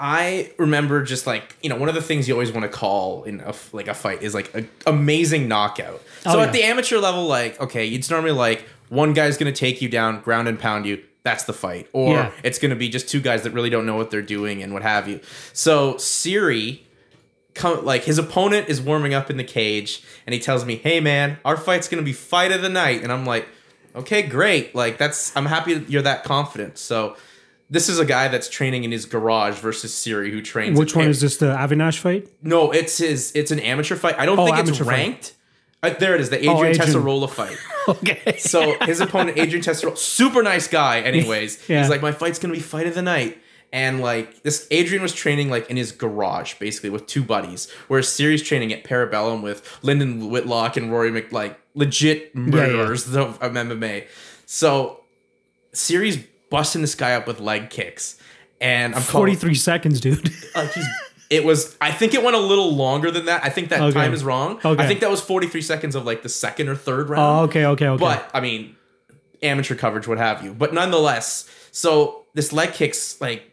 I remember just like you know one of the things you always want to call in a like a fight is like an amazing knockout. So Oh, at the amateur level, like okay, it's normally like one guy's gonna take you down, ground and pound you. That's the fight, or Yeah. it's gonna be just two guys that really don't know what they're doing and what have you. So Siri. Come, like his opponent is warming up in the cage and he tells me hey man our fight's gonna be fight of the night and i'm like okay great like that's i'm happy you're that confident so this is a guy that's training in his garage versus Siri, who trains. Which one is this? The Avinash fight? No, it's his. It's an amateur fight. I don't Oh, think it's fight. ranked. Uh, there it is, the Adrian, Oh, Adrian. Tessarola fight. Okay. So his opponent, Adrian Tessarola, super nice guy. Anyways, Yeah. he's like, my fight's gonna be fight of the night. And like this, Adrian was training like in his garage, basically with two buddies. Whereas Siri's training at Parabellum with Lyndon Whitlock and Rory Mc, like legit murderers of, of MMA. So Siri's busting this guy up with leg kicks, and I'm calling, 43 seconds, dude. like he's it was i think it went a little longer than that i think that Okay. time is wrong Okay. i think that was 43 seconds of like the second or third oh, round okay, okay, okay. but i mean amateur coverage what have you but nonetheless so this leg kick's like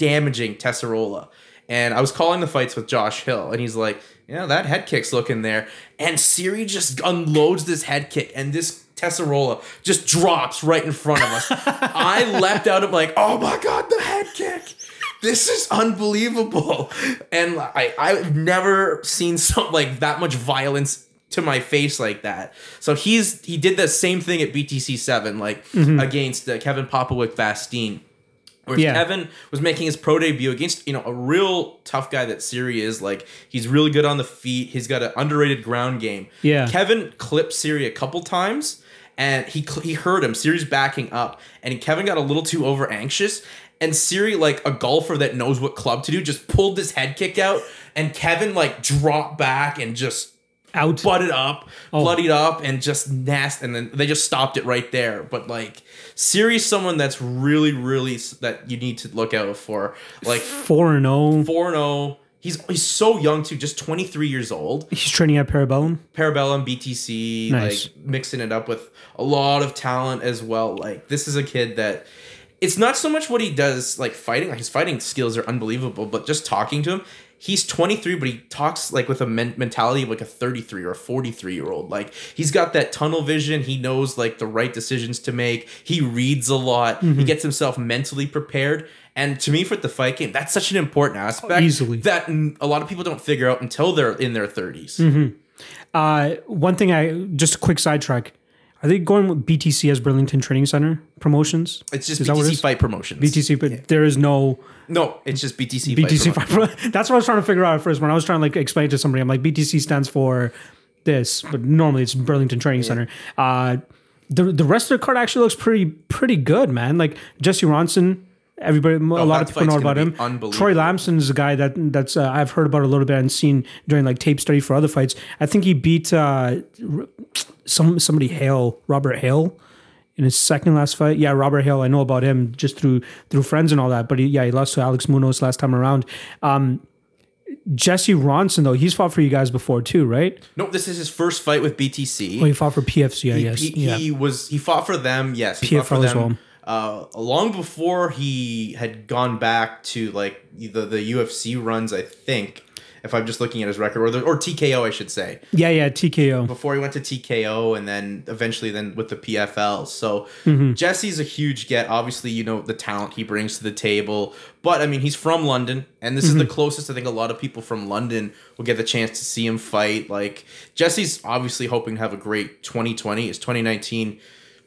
damaging tessarola and i was calling the fights with josh hill and he's like yeah that head kick's looking there and siri just unloads this head kick and this Tessarola just drops right in front of us. I leapt out of like, oh my god, the head kick this is unbelievable. And I, I've never seen something like that much violence to my face like that. So he's he did the same thing at BTC seven, like against uh, Kevin Popowick Where Yeah. Kevin was making his pro debut against you know a real tough guy that Siri is like he's really good on the feet he's got an underrated ground game Yeah. Kevin clipped Siri a couple times and he he heard him Siri's backing up and Kevin got a little too over anxious and Siri like a golfer that knows what club to do just pulled this head kick out and Kevin like dropped back and just Out. butted up, Oh. bloodied up, and just nasty. And then they just stopped it right there. But like, Siri's someone that's really, really that you need to look out for. Like 4 and 0. four zero. Oh. He's he's so young too, just twenty three years old. He's training at Parabellum. Parabellum, BTC, Nice. like mixing it up with a lot of talent as well. Like this is a kid that it's not so much what he does like fighting. Like his fighting skills are unbelievable, but just talking to him, he's 23, but he talks like with a men- mentality of like a 33 or a 43 year old. Like he's got that tunnel vision. He knows like the right decisions to make. He reads a lot. Mm-hmm. He gets himself mentally prepared. And to me, for the fight game, that's such an important aspect Easily. that a lot of people don't figure out until they're in their 30s. Mm-hmm. Uh, one thing I just a quick sidetrack. Are they going with BTC as Burlington Training Center promotions? It's just Is what it BTC? Fight Promotions. BTC, but there is no No, it's just BTC. BTC Fight fight. That's what I was trying to figure out at first when I was trying to like explain it to somebody. I'm like BTC stands for this, but normally it's Burlington Training Center. Uh, the the rest of the card actually looks pretty pretty good, man. Like Jesse Ronson. Everybody, a lot Oh, of people know about him. Troy Lamson is a guy that that's uh, I've heard about a little bit and seen during like tape study for other fights. I think he beat uh, some somebody Hale, Robert Hale, in his second last fight. Yeah, Robert Hale. I know about him just through through friends and all that. But he, yeah, he lost to Alex Munoz last time around. Um, Jesse Ronson though, he's fought for you guys before too, right? No, this is his first fight with BTC. Oh, he fought for PFC, I he, guess. he, yeah. he was he fought for them. Yes, he fought for PFL as them. Uh, long before he had gone back to like the the UFC runs, I think. If I'm just looking at his record, or the, or TKO, I should say. yeah, yeah, TKO. before he went to TKO and then eventually then with the PFL. So Mm-hmm. Jesse's a huge get. Obviously, you know the talent he brings to the table. But I mean, he's from London, and this is Mm-hmm. the closest I think a lot of people from London will get the chance to see him fight. Like Jesse's obviously hoping to have a great 2020. His 2019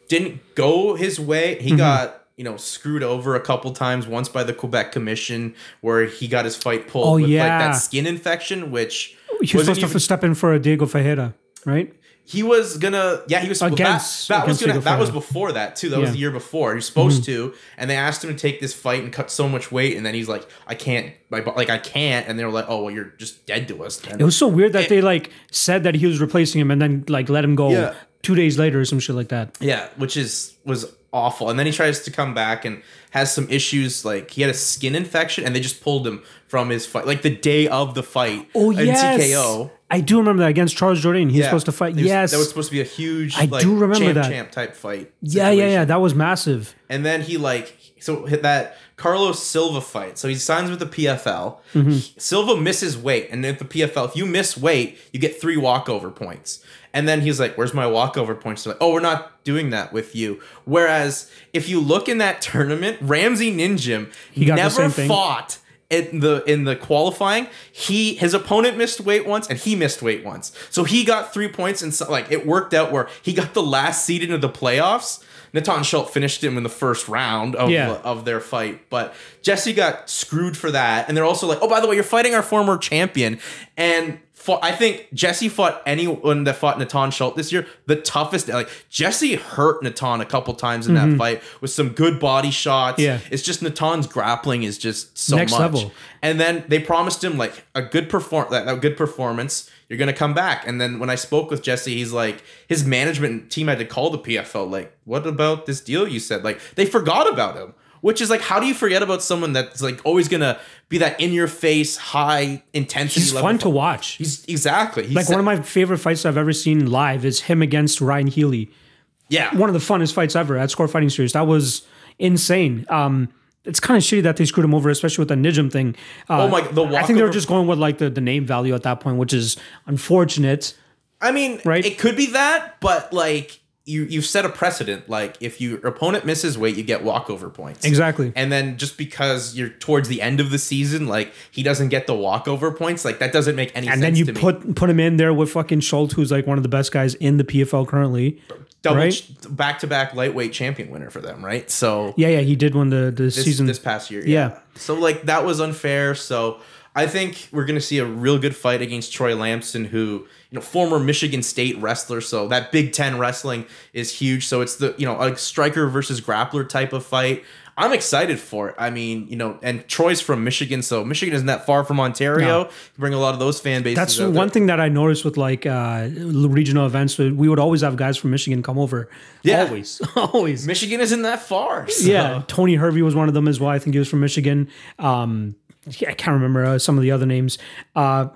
didn't go his way. Mm-hmm. He got you know screwed over a couple times. Once by the Quebec Commission, where he got his fight pulled Oh, with like yeah. that skin infection, which He was supposed to step in for a Diego Ferreira, right? he was gonna yeah he was Against- that, that was gonna that was before that too that was Yeah. Mm-hmm. the year before he was supposed to and they asked him to take this fight and cut so much weight and then he's like I can't my like I can't and they were like oh well you're just dead to us then It was so weird that they like said that he was replacing him and then like let him go Yeah. Two days later or some shit like that. yeah which is was awful and then he tries to come back and has some issues like he had a skin infection and they just pulled him from his fight like the day of the fight Oh yes, TKO I do remember that against Charles Jourdain. He's Yeah. supposed to fight. Was- yes. that was supposed to be a huge. I like, do remember champ, that. champ type fight. yeah, yeah, yeah. That was massive. And then he like so hit that Carlos Silva fight. So he signs with the PFL. Mm-hmm. Silva misses weight, and at the PFL, if you miss weight, you get three walkover points. And then he's like, "Where's my walkover points?" They're like, "Oh, we're not doing that with you." Whereas if you look in that tournament, Ramsey Nijem got never fought in the in the qualifying. He his opponent missed weight once, and he missed weight once. So he got three points, and so, like it worked out where he got the last seed into the playoffs. Natan Schulte finished him in the first round of, Yeah. of their fight, but Jesse got screwed for that. And they're also like, oh, by the way, you're fighting our former champion. And I think Jesse fought anyone that fought Natan Schulte this year the toughest. Like Jesse hurt Natan a couple times in that fight with some good body shots. Mm-hmm. Yeah. it's just Natan's grappling is just so Next much. level. And then they promised him like a good perform that a good performance. You're gonna come back. And then when I spoke with Jesse, he's like, his management team had to call the PFL. Like, what about this deal you said? Like, they forgot about him. Which is like, how do you forget about someone that's like always gonna be that in your face, high intensity? He's level fun to watch. He's exactly. He's like one of my favorite fights I've ever seen live is him against Ryan Healy. yeah. One of the funnest fights ever at Score Fighting Series. That was insane. Um, it's kind of shitty that they screwed him over, especially with the Nijem thing. Uh, Oh my- the I think they were just going with like the, the name value at that point, which is unfortunate. I mean, Right? it could be that, but like you you've set a precedent. Like if your opponent misses weight, you get walkover points. Exactly. And then just because you're towards the end of the season, like he doesn't get the walkover points, like that doesn't make any And sense and then you to me. put put him in there with fucking Schulte, who's like one of the best guys in the PFL currently. double right? back to back lightweight champion winner for them, right? So Yeah, yeah, he did win the the this, season. this past year, Yeah. So like that was unfair. So I think we're gonna see a real good fight against Troy Lampson, who you know former Michigan State wrestler. So that Big Ten wrestling is huge. So it's the you know a striker versus grappler type of fight. I'm excited for it. I mean, you know, and Troy's from Michigan, so Michigan isn't that far from Ontario. No. Bring a lot of those fan bases. That's one there. thing that I noticed with like uh, regional events. We would always have guys from Michigan come over. Yeah. always, always. Michigan isn't that far. so- Yeah, Tony Hervey was one of them as well. I think he was from Michigan. Um, I can't remember uh, some of the other names. Uh,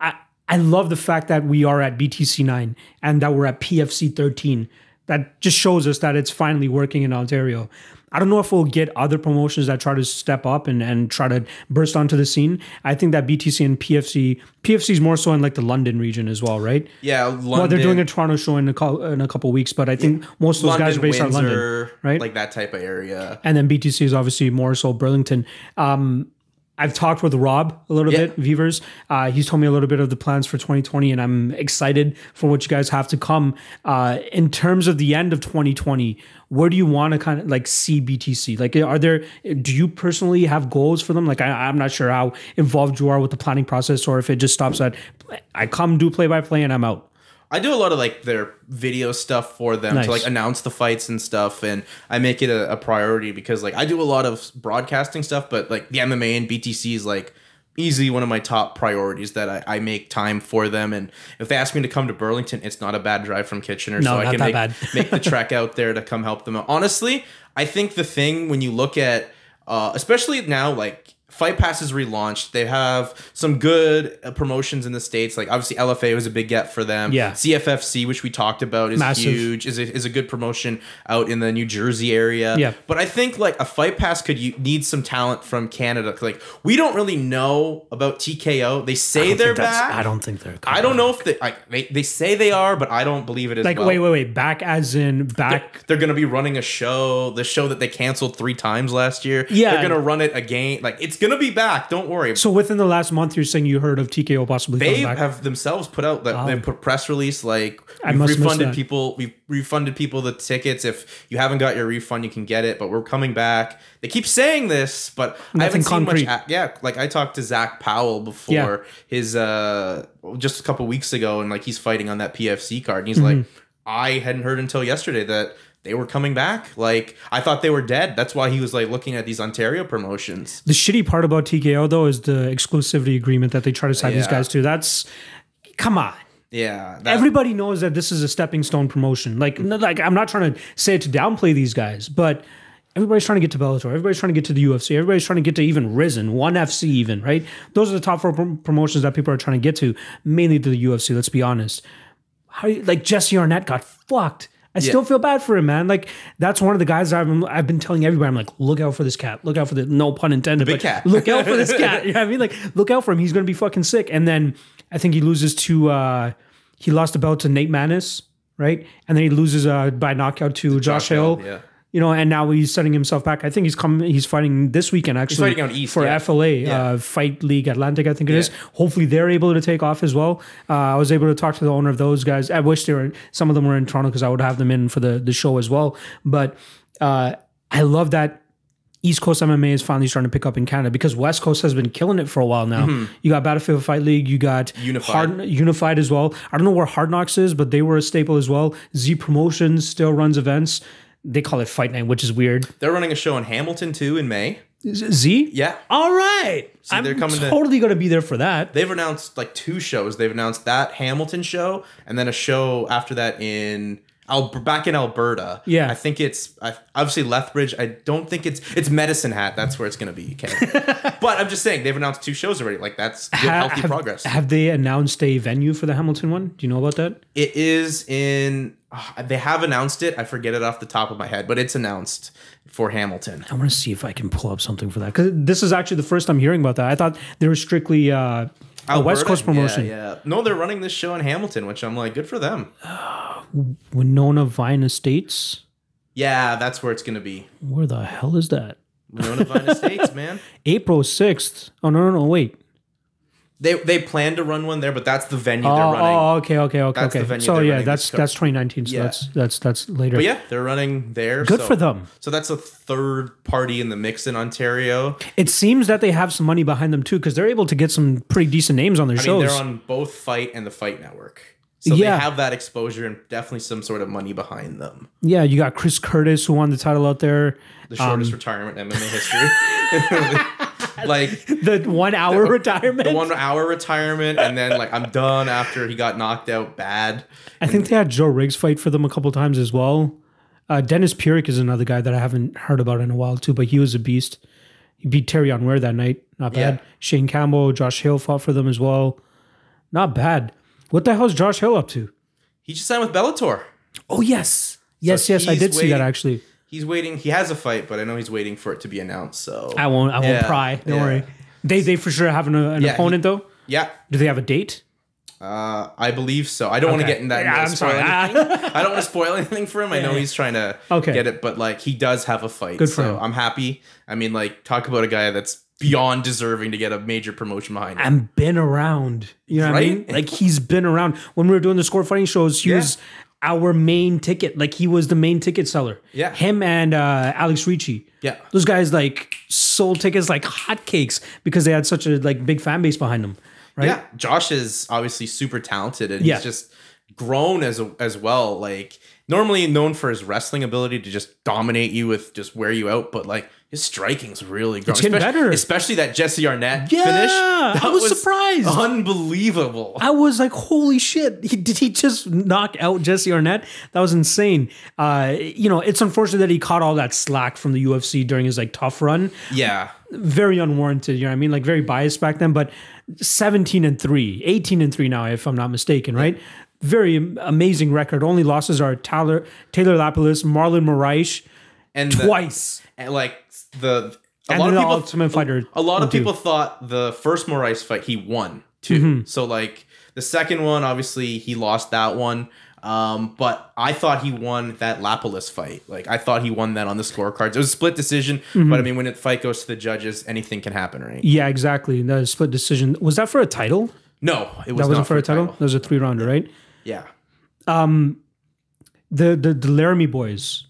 I I love the fact that we are at BTC nine and that we're at PFC thirteen. That just shows us that it's finally working in Ontario. I don't know if we'll get other promotions that try to step up and, and try to burst onto the scene. I think that BTC and PFC PFC is more so in like the London region as well, right? Yeah, London. Well, they're doing a Toronto show in a, co- in a couple weeks, but I think most of those guys are based out of London, right? Like that type of area. and then BTC is obviously more so Burlington. Um, I've talked with Rob a little Yeah. bit, Vivers. Uh, he's told me a little bit of the plans for 2020, and I'm excited for what you guys have to come. Uh, in terms of the end of 2020, where do you want to kind of like see BTC? Like, are there? Do you personally have goals for them? Like, I, I'm not sure how involved you are with the planning process, or if it just stops at I come do play by play and I'm out. I do a lot of like their video stuff for them Nice. to like announce the fights and stuff, and I make it a, a priority because like I do a lot of broadcasting stuff, but like the MMA and BTC is like easily one of my top priorities that I, I make time for them. And if they ask me to come to Burlington, it's not a bad drive from Kitchener, No, so I can that make, bad. make the trek out there to come help them out. Honestly, I think the thing when you look at, uh, especially now, like Fight Pass is relaunched. They have some good uh, promotions in the states. Like obviously LFA was a big get for them. Yeah. CFFC, which we talked about, is Massive. huge. is a, is a good promotion out in the New Jersey area. Yeah. But I think like a Fight Pass could you need some talent from Canada. Like we don't really know about TKO. They say they're back. I don't think they're. I don't know if they like they, they say they are, but I don't believe it as Like, well. wait, wait, wait. Back as in back. They're gonna be running a show, the show that they canceled three times last year. Yeah. they're gonna run it again. Like it's gonna be back. Don't worry. So within the last month, you're saying you heard of TKO possibly they back? have themselves put out that they put press release like we've must refunded people we've refunded people the tickets if you haven't got your refund you can get it but we're coming back they keep saying this but i haven't seen much yeah like i talked to zach powell before Yeah. his uh just a couple weeks ago and like he's fighting on that pfc card and he's Mm-hmm. like i hadn't heard until yesterday that they were coming back like i thought they were dead that's why he was like looking at these ontario promotions The shitty part about TKO though is the exclusivity agreement that they try to sign these guys to. That's come on. yeah that, Everybody knows that this is a stepping stone promotion. Like, like I'm not trying to say it to downplay these guys, but Everybody's trying to get to Bellator. Everybody's trying to get to the UFC. Everybody's trying to get to even Rizin, One FC, even right. Those are the top four prom- promotions that people are trying to get to, mainly to the UFC. Let's be honest. How you- like Jesse Arnett got fucked. I still feel bad for him, man. Like that's one of the guys I've been, I've been telling everybody. I'm like, look out for this cat. Look out for the no pun intended. big but cat. Look out for this cat. You know what I mean? Like, look out for him. He's gonna be fucking sick. And then I think he loses to uh he lost the belt to Nate Maness, right? And then he loses uh by knockout to Josh Hill. Yeah. You know, and now he's setting himself back. I think he's coming. He's fighting this weekend actually. fighting out east, for yeah. FLA Yeah. uh, Fight League Atlantic. I think it is. Yeah. Hopefully, they're able to take off as well. Uh, I was able to talk to the owner of those guys. I wish they were. Some of them were in Toronto because I would have them in for the the show as well. But uh, I love that East Coast MMA is finally starting to pick up in Canada because West Coast has been killing it for a while now. You got Battlefield Fight League, you got Mm-hmm. Unified. Hard, Unified as well. I don't know where Hard Knocks is, but they were a staple as well. Z Promotions still runs events. They call it Fight Night, which is weird. They're running a show in Hamilton too in May. Z-? Yeah. All right. I'm they're coming to- totally going to be there for that. They've announced like two shows. They've announced that Hamilton show and then a show after that in Al- back in Alberta. Yeah. I think it's I, obviously Lethbridge. I don't think it's it's Medicine Hat. That's where it's going to be. Okay. but I'm just saying they've announced two shows already. Like that's good, Ha- healthy have, progress. Have they announced a venue for the Hamilton one? Do you know about that? It is in. ah, they have announced it. I forget it off the top of my head, but it's announced for Hamilton. I want to see if I can pull up something for that because this is actually the first I'm hearing about that. I thought they were strictly uh, a West Coast promotion. Yeah, yeah. No, they're running this show in Hamilton, which I'm like, good for them. Winona Vine Estates. Yeah, that's where it's going to be. Where the hell is that? Winona Vine Estates, man. April 6th. Oh, no, no, no, wait. They they plan to run one there, but that's the venue Oh, they're running. oh, okay, okay, okay, That's the okay. venue So yeah, that's that's 2019. So Yeah. that's that's that's later. But yeah, they're running there. Good so- for them. So that's a third party in the mix in Ontario. It seems that they have some money behind them too because they're able to get some pretty decent names on their I shows. mean, they're on both Fight and the Fight Network. So Yeah. they have that exposure and definitely some sort of money behind them. yeah, you got Chris Curtis who won the title out there. The shortest Um, retirement in MMA history. like The one hour retirement. the one hour retirement, and then like I'm done after he got knocked out bad. I think they had Joe Riggs fight for them a couple times as well. Uh, Dennis Purick is another guy that I haven't heard about in a while too, but he was a beast. He beat Terry on Ware that night. Not bad. Yeah. Shane Campbell, Josh Hill fought for them as well. Not bad. What the hell is Josh Hill up to? He just signed with Bellator. Oh yes, yes, yes. I did see that actually. He's waiting. He has a fight, but I know he's waiting for it to be announced. So I won't. I won't Yeah, pry. Don't yeah. worry. They they for sure have an, an Yeah, he- opponent though. yeah, Do they have a date? Uh, I believe so. I don't want to get in that. Yeah, I'm sorry. I don't want to spoil anything for him. I know he's trying to Okay. get it, but like he does have a fight. Good for so him. I'm happy. I mean, like talk about a guy that's beyond deserving to get a major promotion behind him. and been around. You know what I mean? Right? Like he's been around. When we were doing the score fighting shows, he Yeah. was our main ticket. Like he was the main ticket seller. Yeah. Him and uh, Alex Ricci. Yeah. Those guys like sold tickets like hotcakes because they had such a like big fan base behind them. Right? Yeah, Josh is obviously super talented, and Yeah. he's just grown as as well. Like normally known for his wrestling ability to just dominate you with just wear you out, but like his striking's really grown. It's getting especially, better. especially that Jesse Arnett Yeah, finish. I was surprised. unbelievable. I was like, holy shit. He, did he just knock out Jesse Arnett? That was insane. Uh, you know, it's unfortunate that he caught all that slack from the UFC during his like tough run. Yeah, very unwarranted, you know what I mean? Like very biased back then, but 17 and 3, 18 and 3 now, if I'm not mistaken, right? Very amazing record. Only losses are Taylor Taylor Lapilus, Marlon Moraes and the- twice. and like the a And lot of people Ultimate Fighter a lot of do. people thought the first Moraes fight he won too. Mm-hmm. So like the second one, obviously he lost that one. Um, but I thought he won that Lapilus fight. Like I thought he won that on the scorecards. It was a split decision, Mm-hmm. but I mean when the fight goes to the judges, anything can happen, right? Yeah, exactly. That split decision. Was that for a title? No, it was That wasn't for a title? That was a three rounder, right? Yeah. Um, the the the Laramie boys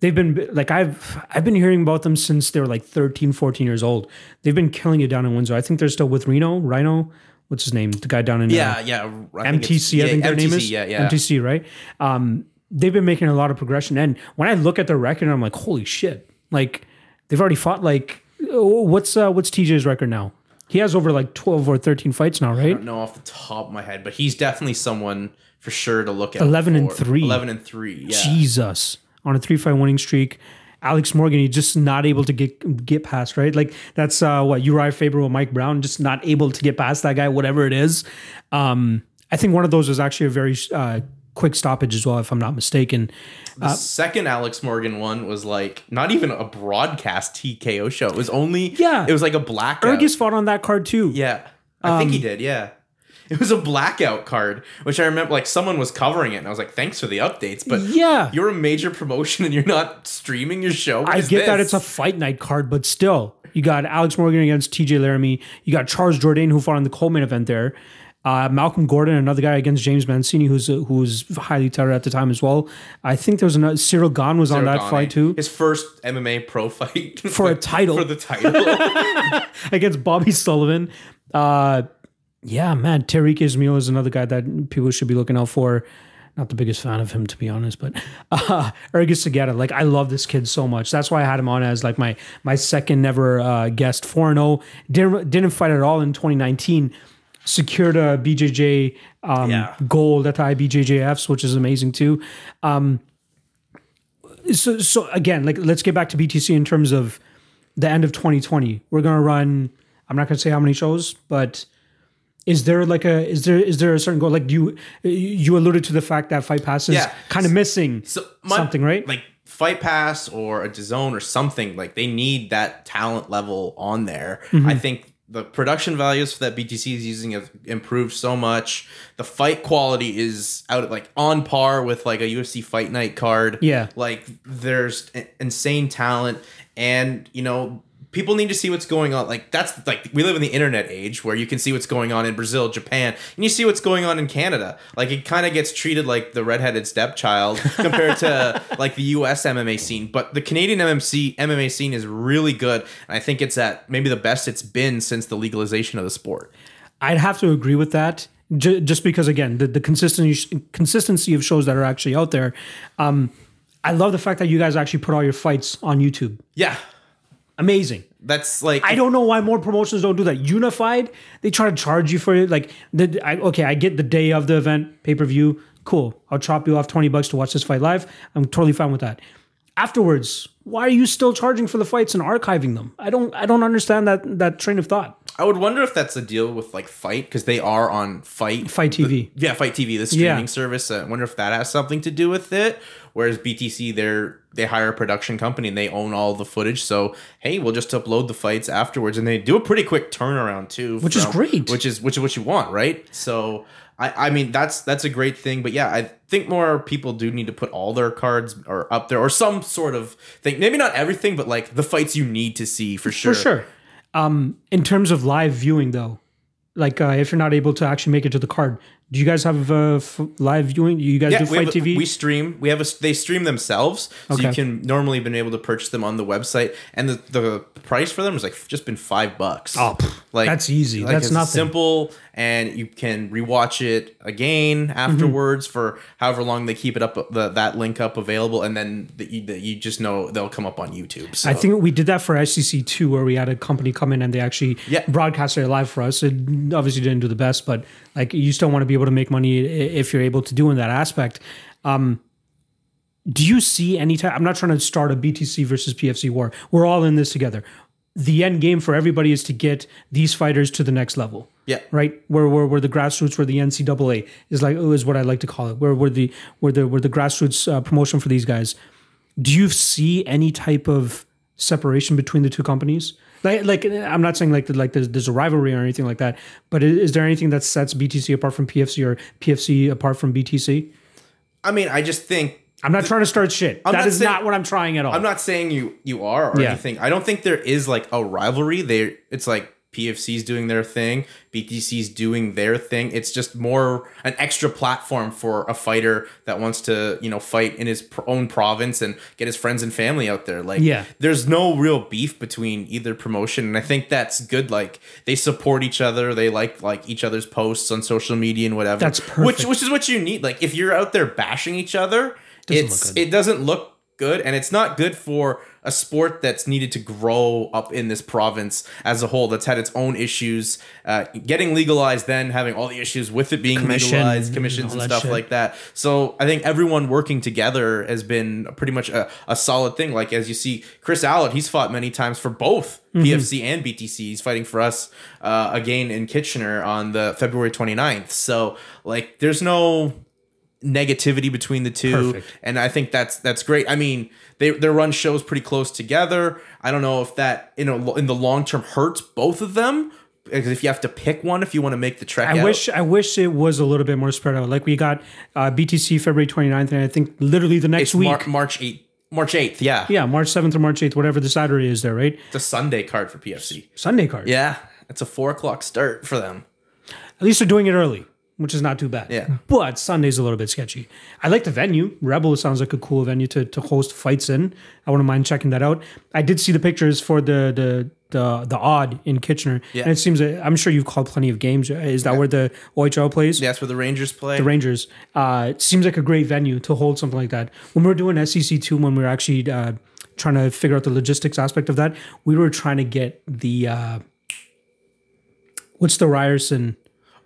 they've been like I've I've been hearing about them since they were like 13 14 years old they've been killing it down in Windsor I think they're still with Reno Rhino what's his name the guy down in uh, Yeah, yeah. I think MTC I think yeah, their name MTC, is Yeah, yeah. MTC right um they've been making a lot of progression and when I look at their record I'm like holy shit like they've already fought like oh, what's uh what's TJ's record now he has over like 12 or 13 fights now right? I don't know off the top of my head, but he's definitely someone for sure to look at. 11 and three. Eleven and three. Yeah. Jesus on a three fight winning streak. Alex Morgan, he's just not able to get get past, right? Like that's uh, what Urijah Faber with Mike Brown, just not able to get past that guy, whatever it is. Um, I think one of those was actually a very uh, quick stoppage as well, if I'm not mistaken. The second Alex Morgan one was like not even a broadcast TKO show. It was only Yeah. It was like a blackout. Ergis fought on that card too. Yeah, I think he did. Yeah, it was a blackout card, which I remember. Like someone was covering it, and I was like, "Thanks for the updates." But Yeah. you're a major promotion, and you're not streaming your show. What I get that it's a fight night card, but still, you got Alex Morgan against TJ Laramie. You got Charles Jourdain who fought in the Coleman event there. Uh, Malcolm Gordon, another guy against James Mancini, who's uh, who's highly touted at the time as well. I think there was another Ciryl Gane was on that Gane. fight too His first MMA pro fight for a title for the title. against Bobby Sullivan. Uh, yeah, man, Tariq Ismail is another guy that people should be looking out for. Not the biggest fan of him, to be honest, but uh, Segeta, like I love this kid so much. That's why I had him on as like my my second never uh, guest. Four and zero, didn't didn't fight at all in 2019. Secured a BJJ um, Yeah. gold at the IBJJFs, which is amazing too. Um, so so again, like let's get back to BTC in terms of the end of 2020. We're gonna run. I'm not gonna say how many shows, but is there like a is there is there a certain goal? Like you you alluded to the fact that Fight Pass is Yeah. kind of missing So my- something, right? Like Fight Pass or a DAZN or something. Like they need that talent level on there. Mm-hmm. I think the production values that BTC is using have improved so much. The fight quality is out like on par with like a UFC Fight Night card. Yeah. like there's insane talent, and you know. People need to see what's going on. Like that's like we live in the internet age where you can see what's going on in Brazil, Japan, and you see what's going on in Canada. Like it kind of gets treated like the redheaded stepchild compared to like the US MMA scene. But the Canadian MMC MMA scene is really good, and I think it's at maybe the best it's been since the legalization of the sport. I'd have to agree with that. J- just because again, the, the consistency consistency of shows that are actually out there. Um, I love the fact that you guys actually put all your fights on YouTube. Yeah, Amazing. that's like I don't know why more promotions don't do that. Unified, they try to charge you for it. Like, the, I, okay, I get the day of the event, pay per view. Cool. I'll chop you off 20 bucks to watch this fight live. I'm totally fine with that. Afterwards, why are you still charging for the fights and archiving them? I don't I don't understand that that train of thought. I would wonder if that's a deal with like Fight because they are on Fight Fight TV. Yeah, Fight TV, the streaming Yeah. service. I wonder if that has something to do with it. Whereas BTC, they're they hire a production company and they own all the footage. So hey, we'll just upload the fights afterwards, and they do a pretty quick turnaround too, Which is great. Which is which is what you want, right? So. I, I mean that's that's a great thing, but yeah, I think more people do need to put all their cards or up there or some sort of thing. Maybe not everything, but like the fights you need to see for sure. For sure. Um, in terms of live viewing, though, like uh, if you're not able to actually make it to the card, do you guys have uh, f- live viewing? You guys do Fight a- TV? we stream. We have a. They stream themselves, so Okay. you can normally been able to purchase them on the website, and the, the price for them is like just been five bucks. Oh, like that's easy. like, That's it's nothing. Simple, and you can rewatch it again Mm-hmm. afterwards for however long they keep it up. The, that link up available, and then the, you, the, you just know they'll come up on YouTube. So. I think we did that for SCC too, where we had a company come in and they actually Yeah. broadcasted it live for us. It obviously didn't do the best, but like you still want to be able to make money if you're able to do in that aspect. Um, do you see any time? I'm not trying to start a BTC versus PFC war. We're all in this together. The end game for everybody is to get these fighters to the next level. Yeah. Right. Where where, where the grassroots, where the NCAA is like is what I like to call it. Where where the where the where the grassroots uh, promotion for these guys do you see any type of separation between the two companies? Like, like I'm not saying like the, like there's, there's a rivalry or anything like that, but is, is there anything that sets BTC apart from PFC or PFC apart from BTC? I mean, I just think I'm not trying to start shit. That not is saying- not what I'm trying at all. I'm not saying you you are or Yeah. anything. I don't think there is like a rivalry. There, it's like PFC's doing their thing, BTC's doing their thing. It's just more an extra platform for a fighter that wants to you know fight in his pr- own province and get his friends and family out there. Like, Yeah. there's no real beef between either promotion, and I think that's good. Like, they support each other. They like like each other's posts on social media and whatever. That's Which perfect. which is what you need. Like, if you're out there bashing each other, Doesn't it's it doesn't look good, and it's not good for a sport that's needed to grow up in this province as a whole. That's had its own issues, uh, getting legalized, then having all the issues with it being Commission legalized, commissions and stuff shit. like that. So I think everyone working together has been pretty much a, a solid thing. Like as you see, Chris Allett, he's fought many times for both Mm-hmm. PFC and BTC. He's fighting for us uh, again in Kitchener on the February 29th. So like, there's no negativity between the two Perfect. and i think that's that's great i mean they they run shows pretty close together i don't know if that you know in the long term hurts both of them because if you have to pick one if you want to make the trek I out, wish I wish it was a little bit more spread out. Like we got uh, BTC February 29th, and I think literally the next it's week. Mar- march 8th march 8th yeah. yeah, March 7th or March 8th, whatever the Saturday is there, right? it's a sunday card for pfc Sunday card. yeah it's a four o'clock start for them At least they're doing it early, which is not too bad. Yeah. But Sunday's a little bit sketchy. I like the venue. Rebel sounds like a cool venue to, to host fights in. I wouldn't mind checking that out. I did see the pictures for the the the, the Aud in Kitchener. Yeah. And it seems that I'm sure you've called plenty of games. Is that where the OHL plays? Yeah, that's where the rangers play The Rangers. Uh, it seems like a great venue to hold something like that. When we were doing SEC two, when we were actually uh, trying to figure out the logistics aspect of that, we were trying to get the uh, what's the Ryerson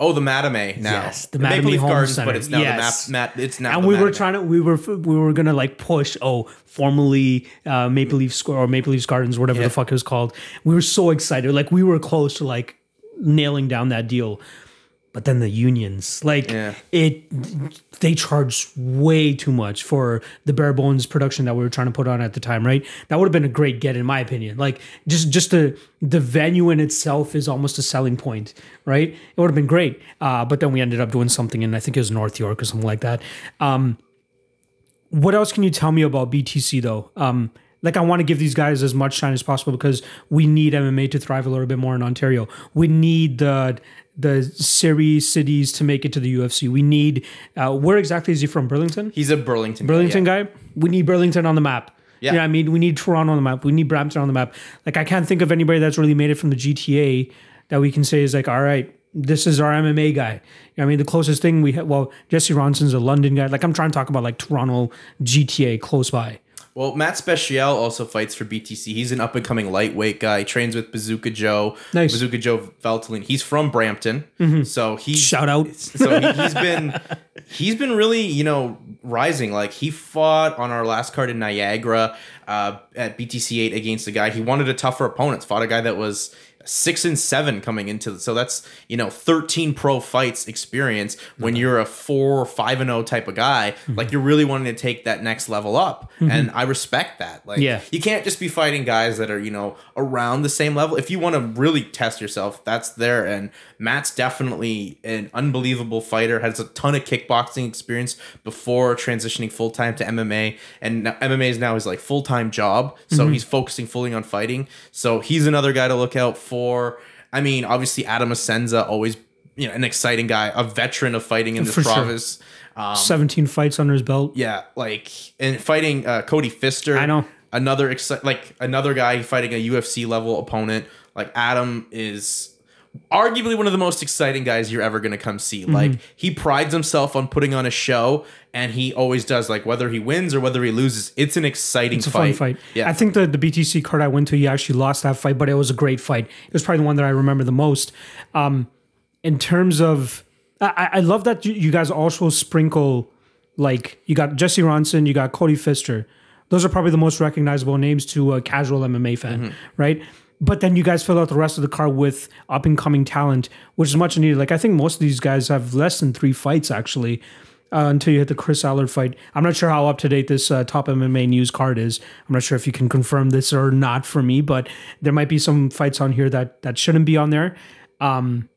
oh the Mattamy now Yes, the Maple Leaf Home gardens Center. but it's now Yes. the map, mat it's now and we were trying to we were we were gonna like push oh formerly uh, Maple Leaf Square or Maple Leafs Gardens whatever Yeah. the fuck it was called. We were so excited, like we were close to like nailing down that deal. But then the unions, like Yeah. it, they charge way too much for the bare bones production that we were trying to put on at the time. Right, that would have been a great get in my opinion. Like just just the the venue in itself is almost a selling point. Right, it would have been great. Uh, but then we ended up doing something in I think it was North York or something like that. Um, what else can you tell me about BTC though? Um, like I want to give these guys as much shine as possible because we need MMA to thrive a little bit more in Ontario. We need the the series cities to make it to the UFC. We need uh, where exactly is he from? Burlington. he's a burlington guy, Burlington yeah. guy. We need Burlington on the map. Yeah. You know I mean, we need Toronto on the map. We need Brampton on the map. Like I can't think of anybody that's really made it from the GTA that we can say is like, all right, this is our MMA guy. You know I mean, the closest thing we have, well, Jesse Ronson's a London guy. Like I'm trying to talk about like Toronto GTA close by. Well, Matt Special also fights for BTC. He's an up and coming lightweight guy. He trains with Bazooka Joe. Nice. Bazooka Joe Valtellini. He's from Brampton, so he Shout out. so he, he's been he's been really you know rising. Like he fought on our last card in Niagara uh, at BTC eight against a guy. He wanted a tougher opponent. Fought a guy that was six and seven coming into so that's you know 13 pro fights experience when you're a four or five and zero type of guy. Mm-hmm. like you're really wanting to take that next level up. And i respect that. Like Yeah. you can't just be fighting guys that are you know around the same level. If you want to really test yourself that's there. And matt's definitely an unbelievable fighter has a ton of kickboxing experience before transitioning full-time to mma and now- mma is now his like full-time job so Mm-hmm. he's focusing fully on fighting so he's another guy to look out for i mean obviously adam assenza always you know an exciting guy a veteran of fighting in this For sure. um, 17 fights under his belt. yeah, like and fighting uh, Cody Pfister. I know. another exci- like another guy fighting a UFC level opponent. Like Adam is arguably one of the most exciting guys you're ever gonna come see. Mm-hmm. Like he prides himself on putting on a show, and he always does. Like whether he wins or whether he loses, it's an exciting It's a fight. fun fight. Yeah, I think the, the BTC card I went to, he actually lost that fight, but it was a great fight. It was probably the one that I remember the most. Um, in terms of, I, I love that you, you guys also sprinkle, like, you got Jesse Ronson, you got Cody Pfister. Those are probably the most recognizable names to a casual MMA fan, Mm-hmm. right? But then you guys fill out the rest of the card with up and coming talent, which is much needed. Like, I think most of these guys have less than three fights, actually. Uh, until you hit the Chris Allard fight. I'm not sure how up to date this uh, top MMA news card is. I'm not sure if you can confirm this or not for me, but there might be some fights on here that that shouldn't be on there. Um,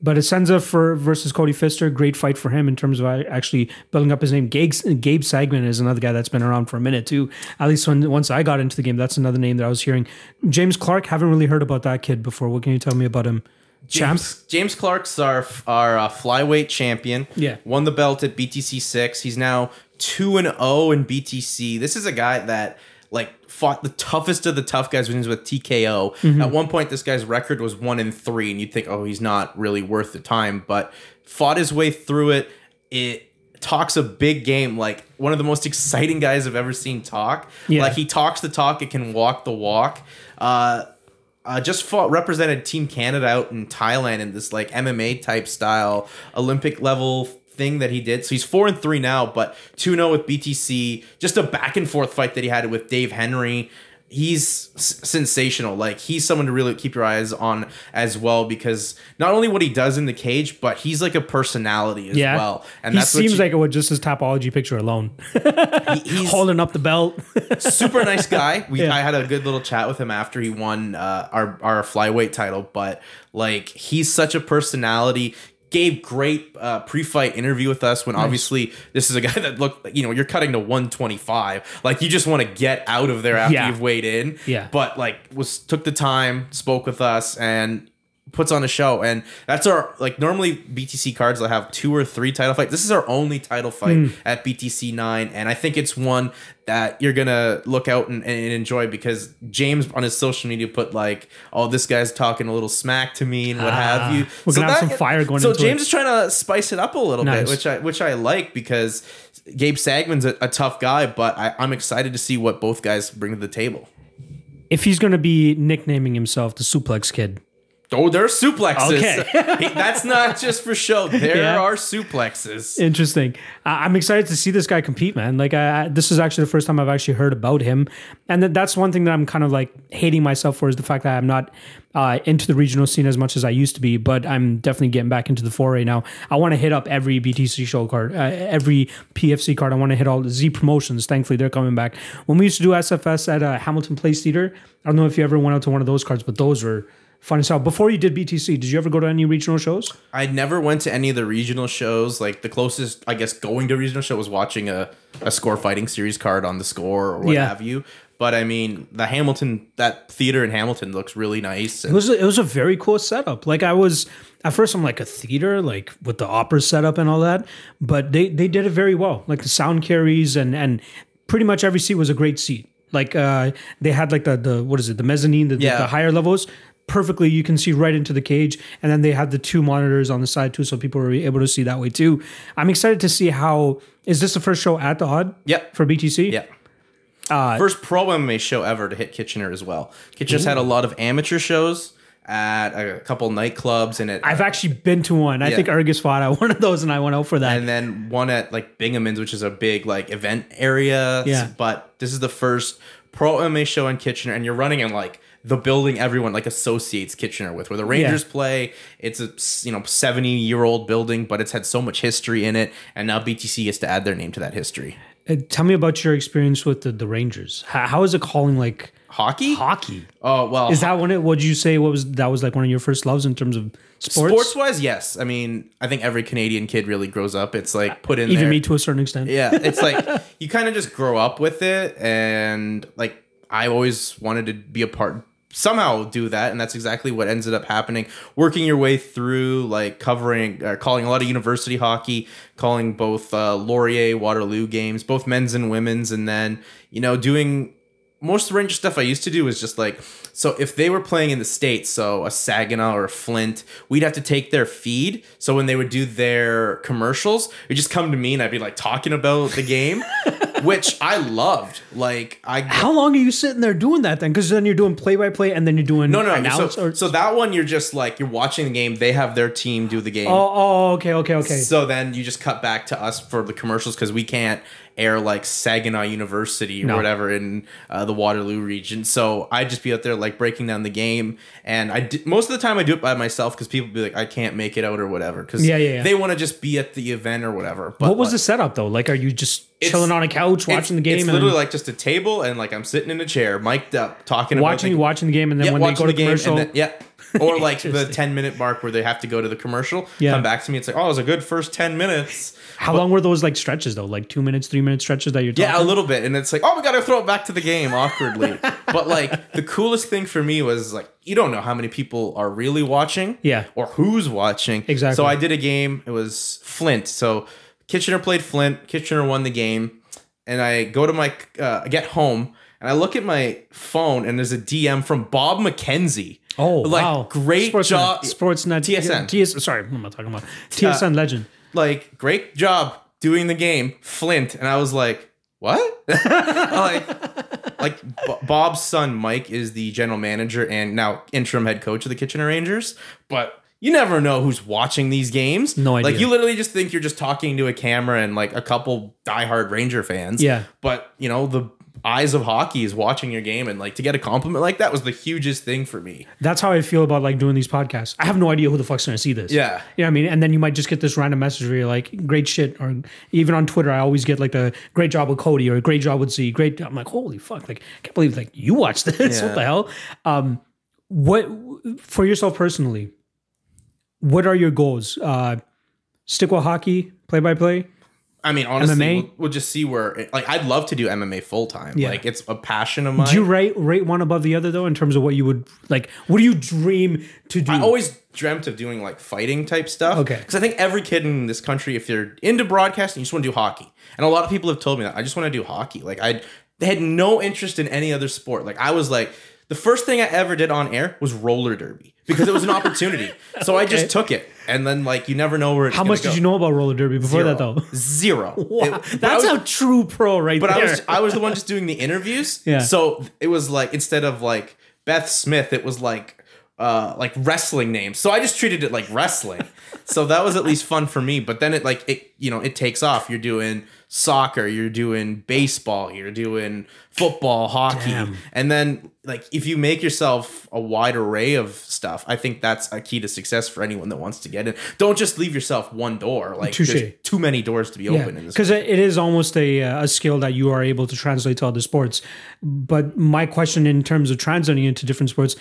but Assenza for versus Cody Pfister, great fight for him in terms of uh, actually building up his name. Gabe, Gabe Sagman is another guy that's been around for a minute too. At least when once I got into the game, that's another name that I was hearing. James Clark, haven't really heard about that kid before. What can you tell me about him? Champs. James, James Clark's our our uh, flyweight champion. Yeah. won the belt at BTC six. He's now two and zero in BTC. This is a guy that like fought the toughest of the tough guys when he was with TKO. Mm-hmm. At one point, this guy's record was one in three, and you'd think, oh, he's not really worth the time, but fought his way through it. It talks a big game like one of the most exciting guys I've ever seen talk. Yeah. Like he talks the talk, it can walk the walk. Uh, uh, just fought represented Team Canada out in Thailand in this like MMA type style Olympic level thing that he did. So he's four and three now, but 2 0 with BTC. Just a back and forth fight that he had with Dave Henry. He's s- sensational. Like he's someone to really keep your eyes on as well because not only what he does in the cage, but he's like a personality as Yeah. well. And he that's what seems you- like it would just his Tapology picture alone. he- he's Holding up the belt. super nice guy. We Yeah. I had a good little chat with him after he won uh, our our flyweight title, but like he's such a personality. Gave great uh, pre-fight interview with us when obviously this is a guy that looked you know you're cutting to 125 like you just want to get out of there after Yeah. you've weighed in Yeah. but like was took the time spoke with us and puts on a show and that's our like normally btc cards will have two or three title fights this is our only title fight Hmm. at btc 9 and i think it's one that you're gonna look out and, and enjoy because james on his social media put like oh this guy's talking a little smack to me and what have you Ah. We're gonna have some fire going so james it. is trying to spice it up a little Nice. bit which i which i like because gabe sagman's a, a tough guy but I, i'm excited to see what both guys bring to the table if he's going to be nicknaming himself the Suplex Kid, Oh, there are suplexes. Okay. That's not just for show. There Yeah. are suplexes. Interesting. I'm excited to see this guy compete, man. Like, I, this is actually the first time I've actually heard about him, and that, that's one thing that I'm kind of like hating myself for is the fact that I'm not uh, into the regional scene as much as I used to be. But I'm definitely getting back into the foray now. I want to hit up every BTC show card, uh, every PFC card. I want to hit all the Z promotions. Thankfully, they're coming back. When we used to do SFS at uh, Hamilton Place Theater, I don't know if you ever went out to one of those cards, but those were fun as hell. Before you did BTC, did you ever go to any regional shows? I never went to any of the regional shows. Like the closest, I guess, going to a regional show was watching a, a score fighting series card on the score or what Yeah. have you. But I mean, the Hamilton, that theater in Hamilton looks really nice. It was a, it was a very cool setup. Like I was at first, I'm like a theater, like with the opera setup and all that. But they they did it very well. Like the sound carries and and pretty much every seat was a great seat. Like uh, they had like the the what is it the mezzanine the, the- the higher levels perfectly you can see right into the cage and then they had the two monitors on the side too so people were able to see that way too i'm excited to see how is this the first show at the Aud Yep. for btc Yep. Uh, First pro MMA show ever to hit Kitchener as well. Kitchener's had a lot of amateur shows at a couple nightclubs and it i've actually been to one i Yeah. think Argus fought at one of those and i went out for that and then one at like Bingham's, which is a big like event area. Yeah. But this is the first pro MMA show in Kitchener, and you're running in like the building everyone like associates Kitchener with, where the Rangers play. It's a you know 70 year old building, but it's had so much history in it, and now BTC gets to add their name to that history. Uh, tell me about your experience with the, the Rangers. How, how is it calling like Hockey? hockey? Oh well, Is that when it? Would you say what was that was like one of your first loves in terms of sports? sports wise? Yes. I mean, I think every Canadian kid really grows up. It's like put in even there. me to a certain extent. Yeah, it's like you kind of just grow up with it, and like I always wanted to be a part, somehow do that, and that's exactly what ended up happening. Working your way through, like covering, uh, calling a lot of university hockey, calling both uh, Laurier, Waterloo games, both men's and women's, and then you know doing most of the Ranger stuff I used to do was just like so if they were playing in the states, so a Saginaw or a Flint, we'd have to take their feed. So when they would do their commercials, it'd just come to me and I'd be like talking about the game, which I loved. Like I How long are you sitting there doing that then? Because then you're doing play by play and then you're doing no no, no. So, or so that one you're just like you're watching the game. They have their team do the game. oh oh okay okay okay. So then you just cut back to us for the commercials because we can't air like Saginaw University or No. whatever in uh, the Waterloo region. So I'd just be out there like breaking down the game, and I did, most of the time I do it by myself because people be like I can't make it out or whatever because Yeah, yeah, yeah. they want to just be at the event or whatever. But what was like, the setup though? Like, are you just chilling on a couch watching the game It's literally like just a table and like I'm sitting in a chair, mic'd up, talking watching about the, watching the game and then yeah, when they go to the game commercial? then, yeah. Or like the 10 minute mark where they have to go to the commercial, Yeah. come back to me. It's like, oh, it was a good first 10 minutes. How long were those like stretches though? Like two minutes, three minute stretches that you're talking? Yeah, a little bit. And it's like, oh, we got to throw it back to the game awkwardly. but like the coolest thing for me was like, you don't know how many people are really watching. Yeah. Or who's watching. Exactly. So I did a game. It was Flint. So Kitchener played Flint. Kitchener won the game. And I go to my, uh, get home and I look at my phone and there's a DM from Bob McKenzie. Oh like, wow! Great Sportsnet, job. Sportsnet TSN. TS, sorry, what am I talking about? Uh, TSN legend. like great job doing the game, Flint, and I was like, what? like, like B- Bob's son Mike is the general manager and now interim head coach of the Kitchener Rangers, but you never know who's watching these games. No idea. Like you literally just think you're just talking to a camera and like a couple diehard Ranger fans. Yeah. But you know the eyes of hockey is watching your game and like to get a compliment like that was the hugest thing for me. That's how I feel about like doing these podcasts. I have no idea who the fuck's gonna see this. Yeah. You know what I mean? And then you might just get this random message where you're like, great shit. Or even on Twitter, I always get like the great job with Cody or great job with Z. Great. I'm like, holy fuck. Like, I can't believe like you watched this. Yeah. What the hell? Um, what for yourself personally, what are your goals? Uh, stick with hockey, play by play? I mean, honestly? We'll, we'll just see where. It, like, I'd love to do MMA full time. Yeah. Like, it's a passion of mine. Do you rate rate one above the other though in terms of what you would like? What do you dream to do? I always dreamt of doing like fighting type stuff. Okay. Because I think every kid in this country, if they're into broadcasting, you just want to do hockey. And a lot of people have told me that I just want to do hockey. Like I, they had no interest in any other sport. Like I was like, the first thing I ever did on air was roller derby because it was an opportunity. so I just took it, and then like you never know where. It's How much did you know about roller derby before that though? Zero. Wow, It- that's was- a true pro right But there. I was I was the one just doing the interviews. Yeah. So it was like instead of like Beth Smith, it was like uh like wrestling names. So I just treated it like wrestling. so that was at least fun for me. But then it like it you know it takes off. You're doing soccer, you're doing baseball, you're doing football, hockey, Damn. and then like if you make yourself a wide array of stuff, I think that's a key to success for anyone that wants to get in. Don't just leave yourself one door. Like Touche. there's too many doors to be Yeah, open in this. because it it is almost a uh, a skill that you are able to translate to other sports. But my question in terms of translating into different sports,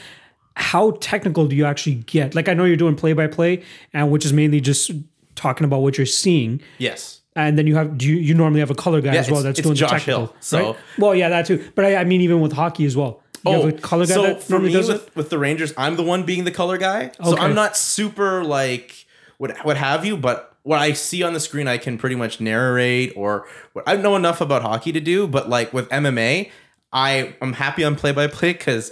how technical do you actually get? Like I know you're doing play by play, and which is mainly just talking about what you're seeing. Yes. And then you have do you, you normally have a color guy Yeah, as well that's doing Josh the technical. Hill, so- right? well, yeah, that too. But I, I mean, even with hockey as well. You have oh, a color guy Oh, so that for me does with, with the Rangers, I'm the one being the color guy. So Okay. I'm not super like what what have you, but what I see on the screen, I can pretty much narrate or what I know enough about hockey to do. But like with MMA, I I'm happy on play by play because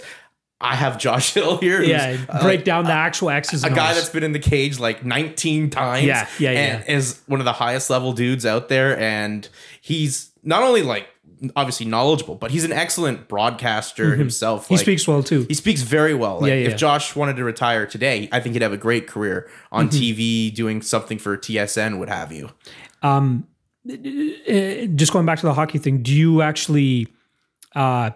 I have Josh Hill here. Yeah, uh, break like, down the actual X's. a guy O's. that's been in the cage like 19 times. Yeah, yeah, and is one of the highest level dudes out there. And he's not only like obviously knowledgeable, but he's an excellent broadcaster himself. Mm-hmm. he like, speaks well too. he speaks very well. Like Yeah, yeah. if Josh wanted to retire today, I think he'd have a great career on Mm-hmm. TV doing something for TSN, what have you. Uh, just going back to the hockey thing, do you actually uh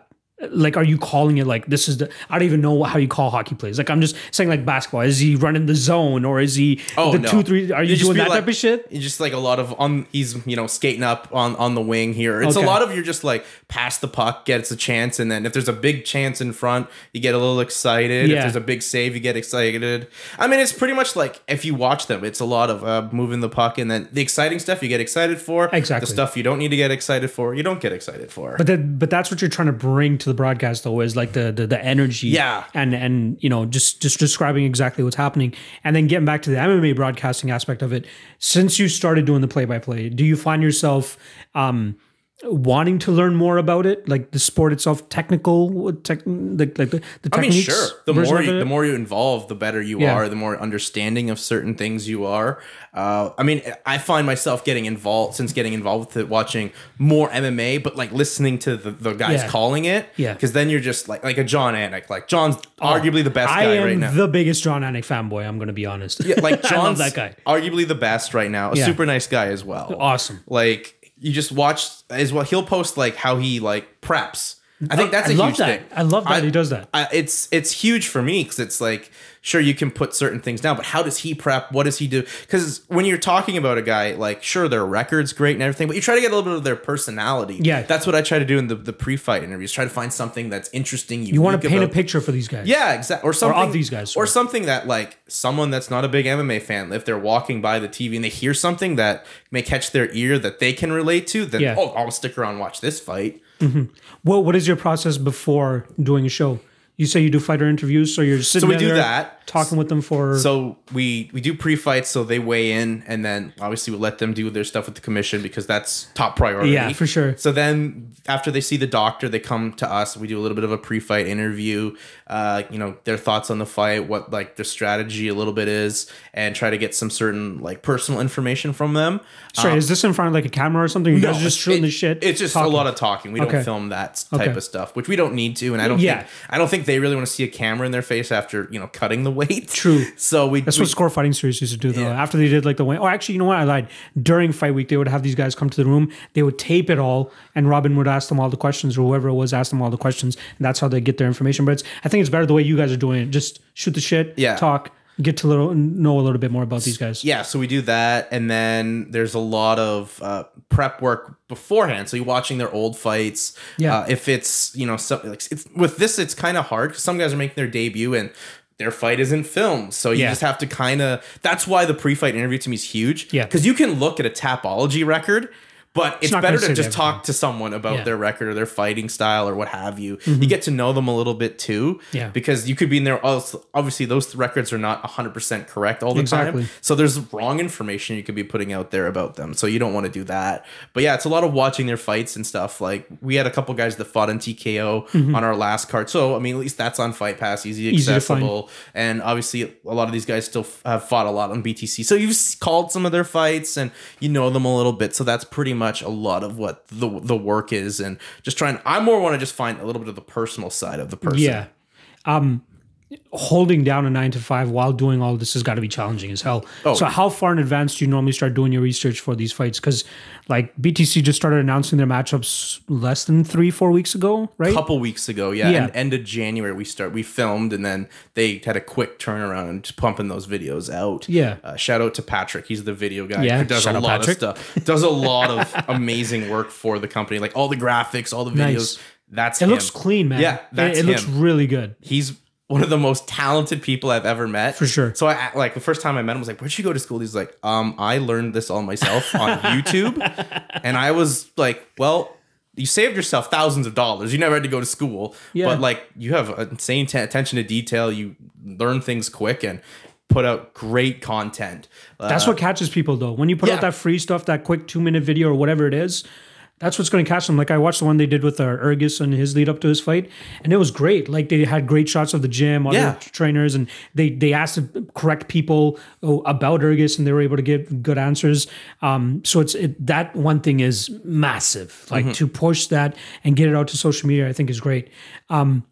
like are you calling it like this is the I don't even know how you call hockey plays. Like I'm just saying like basketball. Is he running the zone or is he Oh the no. two three are you, just doing that like- type of shit? Just like a lot of on he's you know skating up on on the wing here. It's Okay. a lot of you're just like pass the puck, gets a chance, and then if there's a big chance in front, you get a little excited. Yeah. If there's a big save, you get excited. I mean, it's pretty much like if you watch them, it's a lot of uh, moving the puck, and then the exciting stuff you get excited for. Exactly. The stuff you don't need to get excited for, you don't get excited for. But that, but that's what you're trying to bring to the broadcast though is like the the, the energy Yeah. and and you know just just describing exactly what's happening and then getting back to the MMA broadcasting aspect of it since you started doing the play by play do you find yourself um wanting to learn more about it like the sport itself technical tech, like, like the, the I mean, sure. The more you, the more you involve, the better you Yeah. are. The more understanding of certain things you are. Uh, I mean, I find myself getting involved since getting involved with it, watching more MMA, but like listening to the, the guys Yeah. calling it. Yeah. Oh, Because then you're just like like a Jon Anik. Like John's arguably the best I guy am right now. the biggest Jon Anik fanboy I'm gonna be honest yeah, like John's that guy arguably the best right now. A Yeah. super nice guy as well. awesome Like you just watch as well. He'll post like how he like preps. I think that's I a love huge that thing. I love that I- he does that I, it's it's huge for me because it's like sure you can put certain things down, but how does he prep? What does he do? Because when you're talking about a guy, like sure their record's great and everything, but you try to get a little bit of their personality. Yeah. that's what I try to do in the, the pre-fight interviews. Try to find something that's interesting. you you want to paint a picture for these guys yeah, exactly. Or something these guys, or something that like someone that's not a big MMA fan, if they're walking by the TV and they hear something that may catch their ear that they can relate to, then Yeah. oh, I'll stick around and watch this fight. Mm-hmm. Well, what is your process before doing a show? You say you do fighter interviews, so you're sitting So we there do that. talking with them for. So we we do pre-fights, so they weigh in, and then obviously we let them do their stuff with the commission because that's top priority. Yeah, for sure. So then after they see the doctor, they come to us. We do a little bit of a pre-fight interview. Uh, you know their thoughts on the fight, what like their strategy a little bit is, and try to get some certain like personal information from them. Sorry, is this in front of like a camera or something? You guys are just it- shooting the shit. It's just talking? a lot of talking. We Okay. don't film that type Okay. of stuff, which we don't need to, and I don't. Yeah. think, I don't think they really want to see a camera in their face after you know cutting the weight. True. So we. That's we- what score fighting series used to do though. Yeah. After they did like the way, oh, actually, you know what? I lied. During fight week, they would have these guys come to the room. They would tape it all, and Robin would ask them all the questions, or whoever it was asked them all the questions, and that's how they get their information. But it's, I think it's better the way you guys are doing it. Just shoot the shit, Yeah. talk, get to little know a little bit more about these guys. yeah, so we do that, and then there's a lot of uh, prep work beforehand. So you're watching their old fights. Yeah. Uh, if it's you know so, like it's with this, it's kind of hard because some guys are making their debut and their fight isn't filmed, so you Yeah. just have to kind of. That's why the pre-fight interview to me is huge. Yeah. because you can look at a tapology record. But it's, not better to just talk to someone about Yeah. their record or their fighting style or what have you. You get to know them a little bit too. Yeah. Because you could be in there. Obviously, those records are not 100% correct all the Exactly. time. So there's wrong information you could be putting out there about them. So you don't want to do that. But yeah, it's a lot of watching their fights and stuff. Like we had a couple guys that fought in TKO on our last card. So I mean, at least that's on Fight Pass, easy Mm-hmm. Easy accessible. And obviously, a lot of these guys still have fought a lot on BTC. So you've called some of their fights and you know them a little bit. So that's pretty much a lot of what the the work is. And just trying. I more want to just find a little bit of the personal side of the person. Yeah. Um, holding down a nine to five while doing all this has got to be challenging as hell. Oh. So, how far in advance do you normally start doing your research for these fights? Because, like, BTC just started announcing their matchups less than three, four weeks ago, right? A couple weeks ago yeah, Yeah. and end of january we start we filmed and then they had a quick turnaround and pumping those videos out Yeah. uh, shout out to patrick he's the video guy Yeah, who does a lot Patrick. of stuff does a lot of amazing work for the company like all the graphics all the videos Nice. that's It him. looks clean, man. Yeah, It- that's it, looks him. really good. he's one of the most talented people I've ever met. For sure. So I like the first time I met him I was like, "Where'd you go to school?" He's like, "Um, I learned this all myself on YouTube." and I was like, "Well, you saved yourself thousands of dollars. You never had to go to school, Yeah. but like you have insane t- attention to detail. You learn things quick and put out great content. Uh, That's what catches people, though. When you put yeah. out that free stuff, that quick two minute video or whatever it is, that's what's going to catch them. Like I watched the one they did with uh, Ergus and his lead up to his fight, and it was great. Like they had great shots of the gym, other Yeah. trainers, and they they asked the correct people oh, about Ergus, and they were able to give good answers. Um, so it's it, that one thing is massive. Like Mm-hmm. to push that and get it out to social media, I think is great. Um,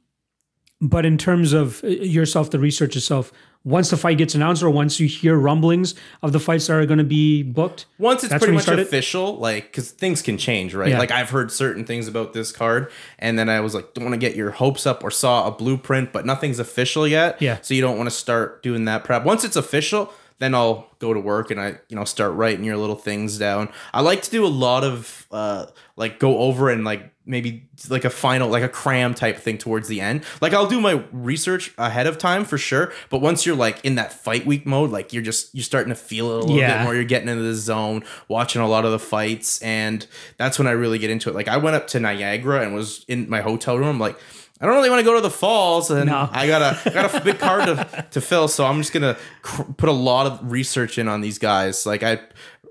but in terms of uh, yourself, the research itself, once the fight gets announced or once you hear rumblings of the fights that are going to be booked, Once it's pretty much official, like because things can change, right? Yeah. Like I've heard certain things about this card, and then I was like, don't want to get your hopes up or saw a blueprint, but nothing's official yet. Yeah. So you don't want to start doing that prep. Once it's official, then I'll go to work and I, you know, start writing your little things down. I like to do a lot of uh like go over and like maybe like a final like a cram type thing towards the end. Like I'll do my research ahead of time for sure, but once you're like in that fight week mode, like you're just you're starting to feel it a little Yeah. bit more. You're getting into the zone, watching a lot of the fights, and that's when I really get into it. Like I went up to Niagara and was in my hotel room. Like, I don't really want to go to the falls, and No. I got a I got a big card to, to fill, so I'm just gonna cr- put a lot of research in on these guys. Like I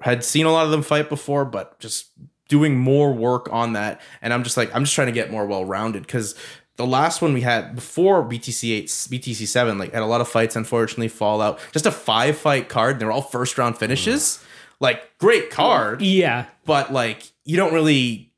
had seen a lot of them fight before, but just doing more work on that, and I'm just like I'm just trying to get more well rounded because. The last one we had before BTC eight, BTC seven, like had a lot of fights. Unfortunately, Fallout. Just a five fight card. They're all first round finishes. Mm. Like great card, oh, yeah, but like you don't really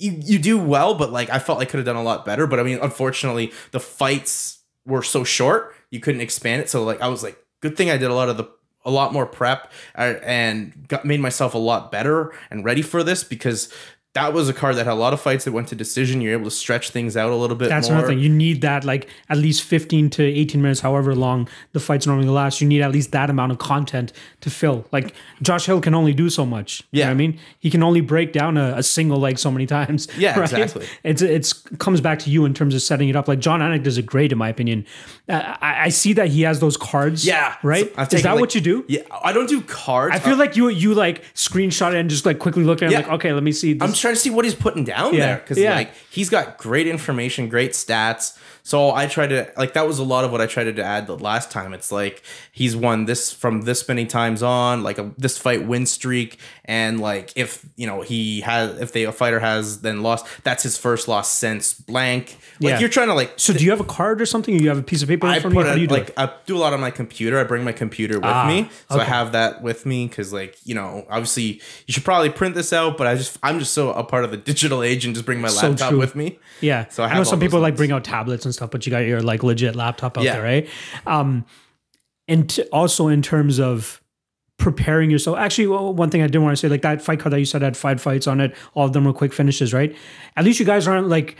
you you do well, but like I felt I could have done a lot better. But I mean, unfortunately, the fights were so short, you couldn't expand it. So like I was like, good thing I did a lot of the a lot more prep uh, and got made myself a lot better and ready for this because that was a card that had a lot of fights that went to decision. You're able to stretch things out a little bit that's more. another thing. You need that like at least 15 to 18 minutes, however long the fights normally last. You need at least that amount of content to fill. Like Josh Hill can only do so much. You know Yeah. what I mean? He can only break down a, a single leg so many times. Yeah, exactly. It's it's comes back to you in terms of setting it up. Like Jon Anik does it great in my opinion. Uh, I, I see that he has those cards. Yeah, Right? So Is that like- what you do? Yeah, I don't do cards. I feel like you you like screenshot it and just like quickly look at it Yeah. like, okay, let me see this. I'm trying to see what he's putting down Yeah, there because yeah. like he's got great information, great stats. So I tried to like that was a lot of what I tried to add the last time. It's like he's won this from this many times on, like a this fight win streak, and like if you know he has if they a fighter has then lost, that's his first loss since blank. Like Yeah. you're trying to like So do you have a card or something? You have a piece of paper I of you? put do you like? I do a lot on my computer. I bring my computer with Ah, me, so I have that with me because, like, you know, obviously you should probably print this out, but I just I'm just so a part of the digital age and just bring my laptop true. with me. Yeah. So I I, know some people like bring out tablets and stuff, but you got your like legit laptop out Yeah. there, right? Um, and t- also in terms of preparing yourself. Actually, well, one thing I did want to say, like that fight card that you said had five fights on it, all of them were quick finishes, right? At least you guys aren't like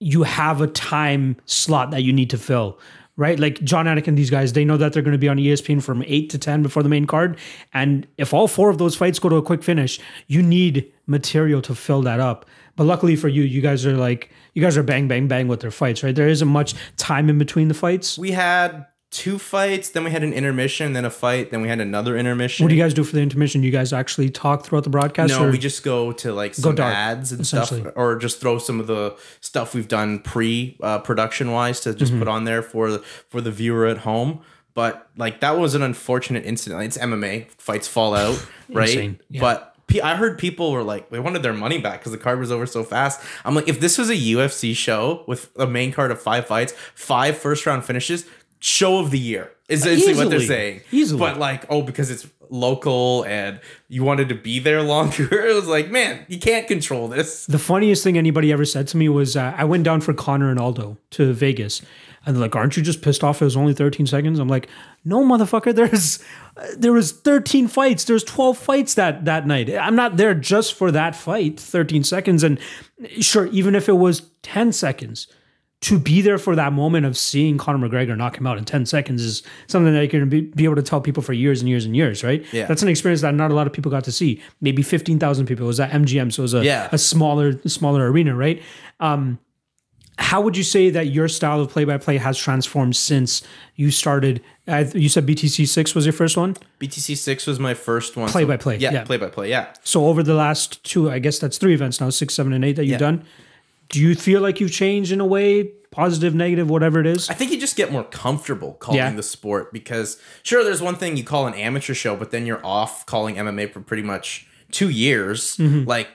you have a time slot that you need to fill. Right, like Jon Anik and these guys, they know that they're going to be on ESPN from eight to ten before the main card, and if all four of those fights go to a quick finish, you need material to fill that up. But luckily for you, you guys are like you guys are bang bang bang with their fights, right? There isn't much time in between the fights. We had two fights, then we had an intermission, then a fight, then we had another intermission. What do you guys do for the intermission? You guys actually talk throughout the broadcast? No, we just go to like some dark, ads and stuff, or just throw some of the stuff we've done pre uh, production wise to just Mm-hmm. put on there for the for the viewer at home. But like that was an unfortunate incident. It's MMA, fights fall out, right? Yeah. But I heard people were like they wanted their money back because the card was over so fast. I'm like, if this was a UFC show with a main card of five fights, five first round finishes, show of the year is essentially what they're saying. Easily. But like, oh, because it's local and you wanted to be there longer, it was like, man, you can't control this. The funniest thing anybody ever said to me was uh, I went down for Conor and Aldo to Vegas, and they're like, "Aren't you just pissed off? It was only 13 seconds." I'm like, "No, motherfucker. There's uh, there was 13 fights. There's 12 fights that that night. I'm not there just for that fight, 13 seconds. And sure, even if it was 10 seconds." To be there for that moment of seeing Conor McGregor knock him out in 10 seconds is something that you're going to be, be able to tell people for years and years and years, right? Yeah. That's an experience that not a lot of people got to see. Maybe 15,000 people. It was at MGM, so it was a, Yeah. a smaller smaller arena, right? Um, how would you say that your style of play by play has transformed since you started? Uh, you said BTC six was your first one. BTC six was my first one. Play by play, Yeah, yeah. play by play. Yeah. So over the last two, I guess that's three events now, six, seven, and eight that you've Yeah. done. Do you feel like you've changed in a way, positive, negative, whatever it is? I think you just get more comfortable calling Yeah. the sport because sure, there's one thing you call an amateur show, but then you're off calling MMA for pretty much two years. Mm-hmm. Like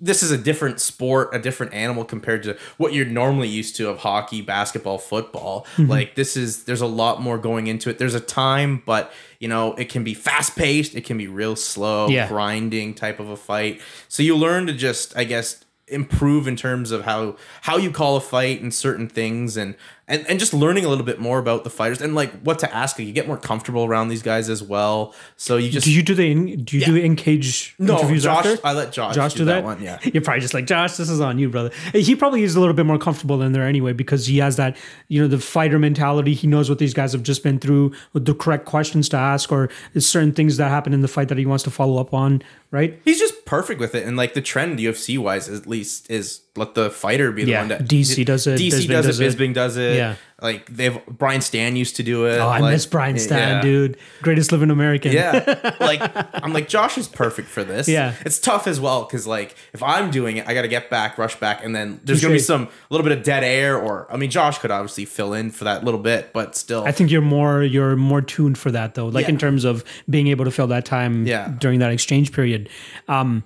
this is a different sport, a different animal compared to what you're normally used to of hockey, basketball, football. Mm-hmm. Like this is there's a lot more going into it. There's a time, but you know, it can be fast paced, it can be real slow, Yeah. grinding type of a fight. So you learn to just, I guess, improve in terms of how how you call a fight and certain things and and, and just learning a little bit more about the fighters and like what to ask you get more comfortable around these guys as well so you just Do you do the in, do you do in cage no interviews josh after? i let josh, Josh do, do that, that? one yeah You're probably just like, Josh, this is on you, brother. He probably is a little bit more comfortable in there anyway because he has that, you know, the fighter mentality. He knows what these guys have just been through, with the correct questions to ask, or there's certain things that happen in the fight that he wants to follow up on, right? he's just perfect with it. And like the trend ufc wise at least is let the fighter be the Yeah, one that DC does it, dc Bisping does, does it bisping does it Yeah. like they've brian stann used to do it Oh, I like, miss Brian Stann, yeah. dude. Greatest living American. Yeah. like I'm like Josh is perfect for this. Yeah. It's tough as well cuz like if I'm doing it, I got to get back, rush back and then there's going to be some a little bit of dead air or I mean Josh could obviously fill in for that little bit, but still I think you're more you're more tuned for that though, like Yeah. in terms of being able to fill that time Yeah. during that exchange period. Um,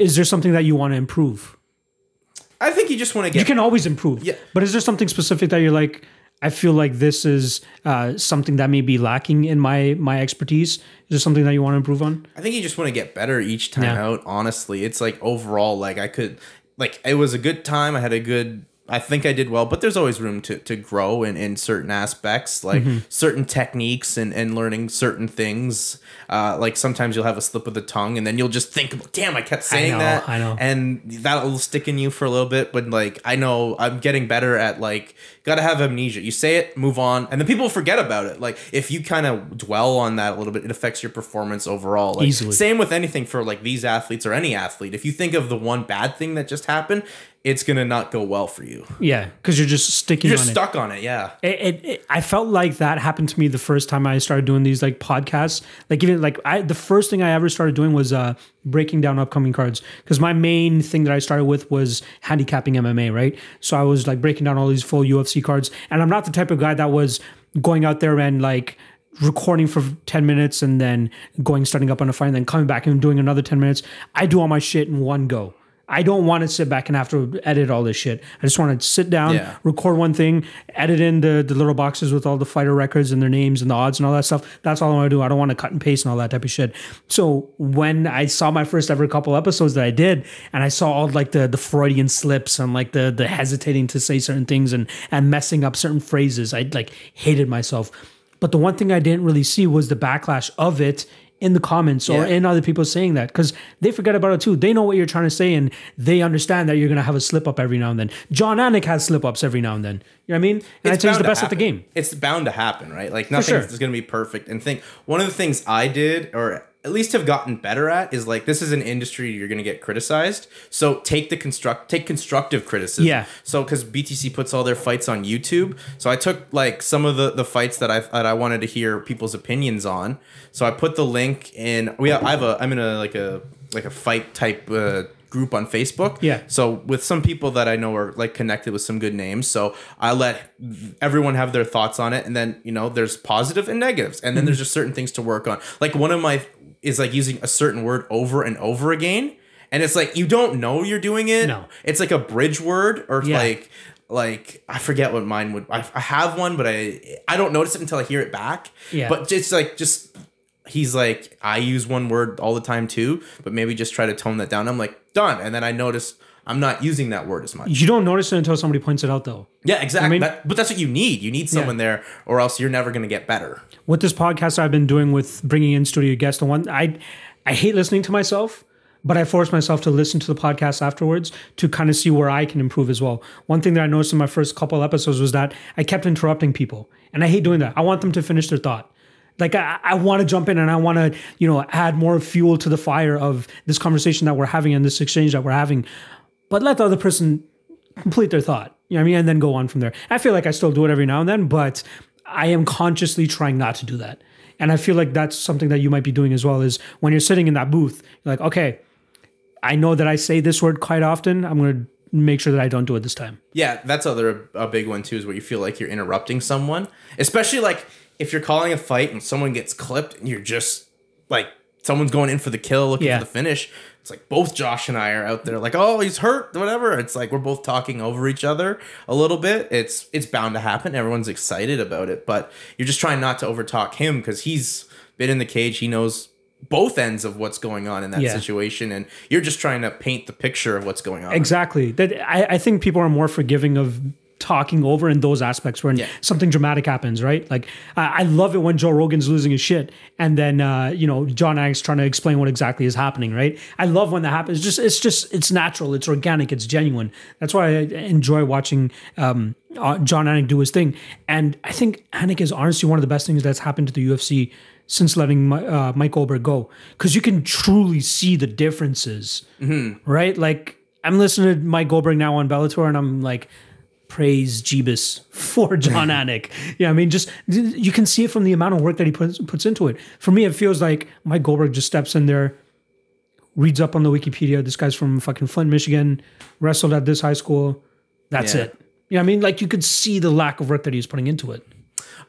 is there something that you want to improve? I think you just want to get. You can always improve. Yeah. But is there something specific that you're like, I feel like this is uh, something that may be lacking in my my expertise? Is there something that you want to improve on? I think you just want to get better each time Yeah. out. Honestly, it's like overall, like I could, like it was a good time. I had a good. I think I did well, but there's always room to, to grow in, in certain aspects, like Mm-hmm. certain techniques and, and learning certain things. Uh, like sometimes you'll have a slip of the tongue, and then you'll just think, "Damn, I kept saying know, that," I know. and that'll stick in you for a little bit. But like I know I'm getting better at like gotta have amnesia. You say it, move on, and then people forget about it. Like if you kind of dwell on that a little bit, it affects your performance overall. Like, Easily. Same with anything for like these athletes or any athlete. If you think of the one bad thing that just happened, it's gonna not go well for you. Yeah, because you're just sticking You're on just it. stuck on it. Yeah. It, it, it- I felt like that happened to me the first time I started doing these like podcasts. Like even like I the first thing I ever started doing was uh breaking down upcoming cards because my main thing that I started with was handicapping MMA, right? So I was like breaking down all these full UFC cards, and I'm not the type of guy that was going out there and like recording for 10 minutes and then going starting up on a fight and then coming back and doing another 10 minutes. I do all my shit in one go. I don't want to sit back and have to edit all this shit. I just want to sit down, Yeah. record one thing, edit in the, the little boxes with all the fighter records and their names and the odds and all that stuff. That's all I want to do. I don't want to cut and paste and all that type of shit. So when I saw my first ever couple episodes that I did, and I saw all like the the Freudian slips and like the the hesitating to say certain things and and messing up certain phrases, I like hated myself. But the one thing I didn't really see was the backlash of it in the comments or in other people saying that because they forget about it too. They know what you're trying to say and they understand that you're going to have a slip up every now and then. Jon Anik has slip ups every now and then. You know what I mean? And I It's think he's the best at the game. It's bound to happen, right? Like nothing sure. is going to be perfect. And think one of the things I did, or at least have gotten better at, is like this is an industry you're going to get criticized. So take the construct, take constructive criticism. Yeah. So because BTC puts all their fights on YouTube, so I took like some of the the fights that I that I wanted to hear people's opinions on. So I put the link in. We have, I have a I'm in a like a like a fight type. Uh, group on Facebook Yeah. so with some people that I know are like connected with some good names, so I let everyone have their thoughts on it, and then you know there's positive and negatives, and then there's just certain things to work on. Like one of my is like using a certain word over and over again, and it's like you don't know you're doing it. No. it's like a bridge word or Yeah. like like I forget what mine would. I, I have one, but I I don't notice it until I hear it back. Yeah. but it's like just he's like I use one word all the time too, but maybe just try to tone that down. I'm like done, and then I notice I'm not using that word as much. You don't notice it until somebody points it out though. Yeah, exactly. mean- That- but that's what you need. You need someone there, or else you're never going to get better. with this podcast I've been doing with bringing in studio guests, the one I I hate listening to myself, but I force myself to listen to the podcast afterwards to kind of see where I can improve as well. One thing that I noticed in my first couple episodes was that I kept interrupting people, and I hate doing that. I want them to finish their thought. Like I, I want to jump in and I want to, you know, add more fuel to the fire of this conversation that we're having and this exchange that we're having, but let the other person complete their thought. You know what I mean? And then go on from there. I feel like I still do it every now and then, but I am consciously trying not to do that. And I feel like that's something that you might be doing as well is when you're sitting in that booth, you're like, okay, I know that I say this word quite often. I'm going to make sure that I don't do it this time. Yeah, that's other a big one too. Is where you feel like you're interrupting someone, especially like if you're calling a fight and someone gets clipped and you're just like someone's going in for the kill, looking Yeah. for the finish. It's like both Josh and I are out there like, oh, he's hurt, whatever. It's like we're both talking over each other a little bit. It's it's bound to happen. Everyone's excited about it, but you're just trying not to overtalk him because he's been in the cage. He knows both ends of what's going on in that Yeah. situation, and you're just trying to paint the picture of what's going on. Exactly. That I, I think people are more forgiving of talking over in those aspects when Yeah. something dramatic happens, right? Like I, I love it when Joe Rogan's losing his shit and then uh, you know Jon Anik's trying to explain what exactly is happening, right? I love when that happens. Just it's just it's natural, it's organic, it's genuine. That's why I enjoy watching um, uh, Jon Anik do his thing. And I think Anik is honestly one of the best things that's happened to the UFC since letting uh, Mike Goldberg go, because you can truly see the differences, right? Like I'm listening to Mike Goldberg now on Bellator, and I'm like, praise Jeebus for Jon Anik. Yeah, I mean, just you can see it from the amount of work that he puts puts into it. For me, it feels like Mike Goldberg just steps in there, reads up on the Wikipedia. This guy's from fucking Flint, Michigan, wrestled at this high school. That's Yeah. it. You know I mean? Like you could see the lack of work that he was putting into it.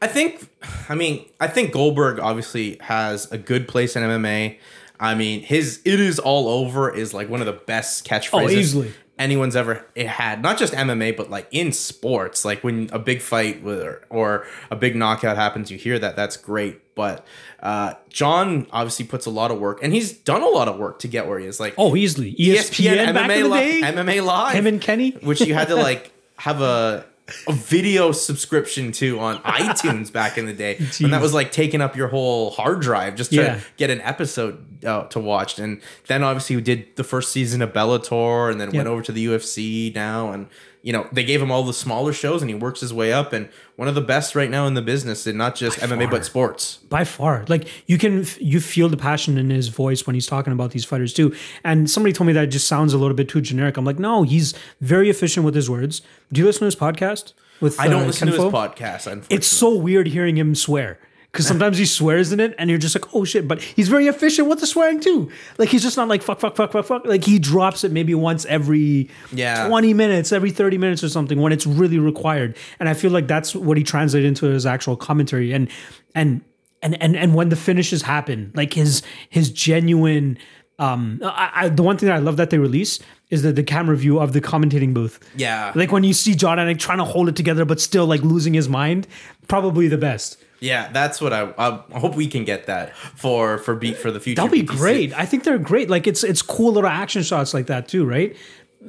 I think, I mean, I think Goldberg obviously has a good place in MMA. I mean, his "it is all over" is like one of the best catchphrases Oh, easily. Anyone's ever had. Not just MMA, but like in sports. Like when a big fight or, or a big knockout happens, you hear that. That's great. But uh, John obviously puts a lot of work, and he's done a lot of work to get where he is. Like Oh, easily. ESPN, back in the day. MMA Live, Him and Kenny. which you had to like have a a video subscription to on iTunes back in the day, and that was like taking up your whole hard drive just to Yeah. get an episode uh, to watch. And then obviously we did the first season of Bellator, and then went over to the UFC now, and you know, they gave him all the smaller shows and he works his way up. And one of the best right now in the business and not just MMA far. but sports. by far. Like you can you feel the passion in his voice when he's talking about these fighters too. And somebody told me that it just sounds a little bit too generic. I'm like no he's very efficient with his words. Do you listen to his podcast with I don't uh, listen to his podcast. It's so weird hearing him swear because sometimes he swears in it and you're just like oh shit but he's very efficient with the swearing too. Like he's just not like fuck fuck fuck fuck fuck. Like he drops it maybe once every Yeah. 20 minutes every 30 minutes or something when it's really required. And i feel like that's what he translated into his actual commentary. And and and and, and when the finishes happen like his his genuine um I, I the one thing that i love that they release is the, the camera view of the commentating booth. Yeah. like when you see jon Anik trying to hold it together but still like losing his mind probably the best Yeah, that's what I, I hope we can get that for for beat for the future. That'll be great. I think they're great. Like it's it's cool little action shots like that too, right?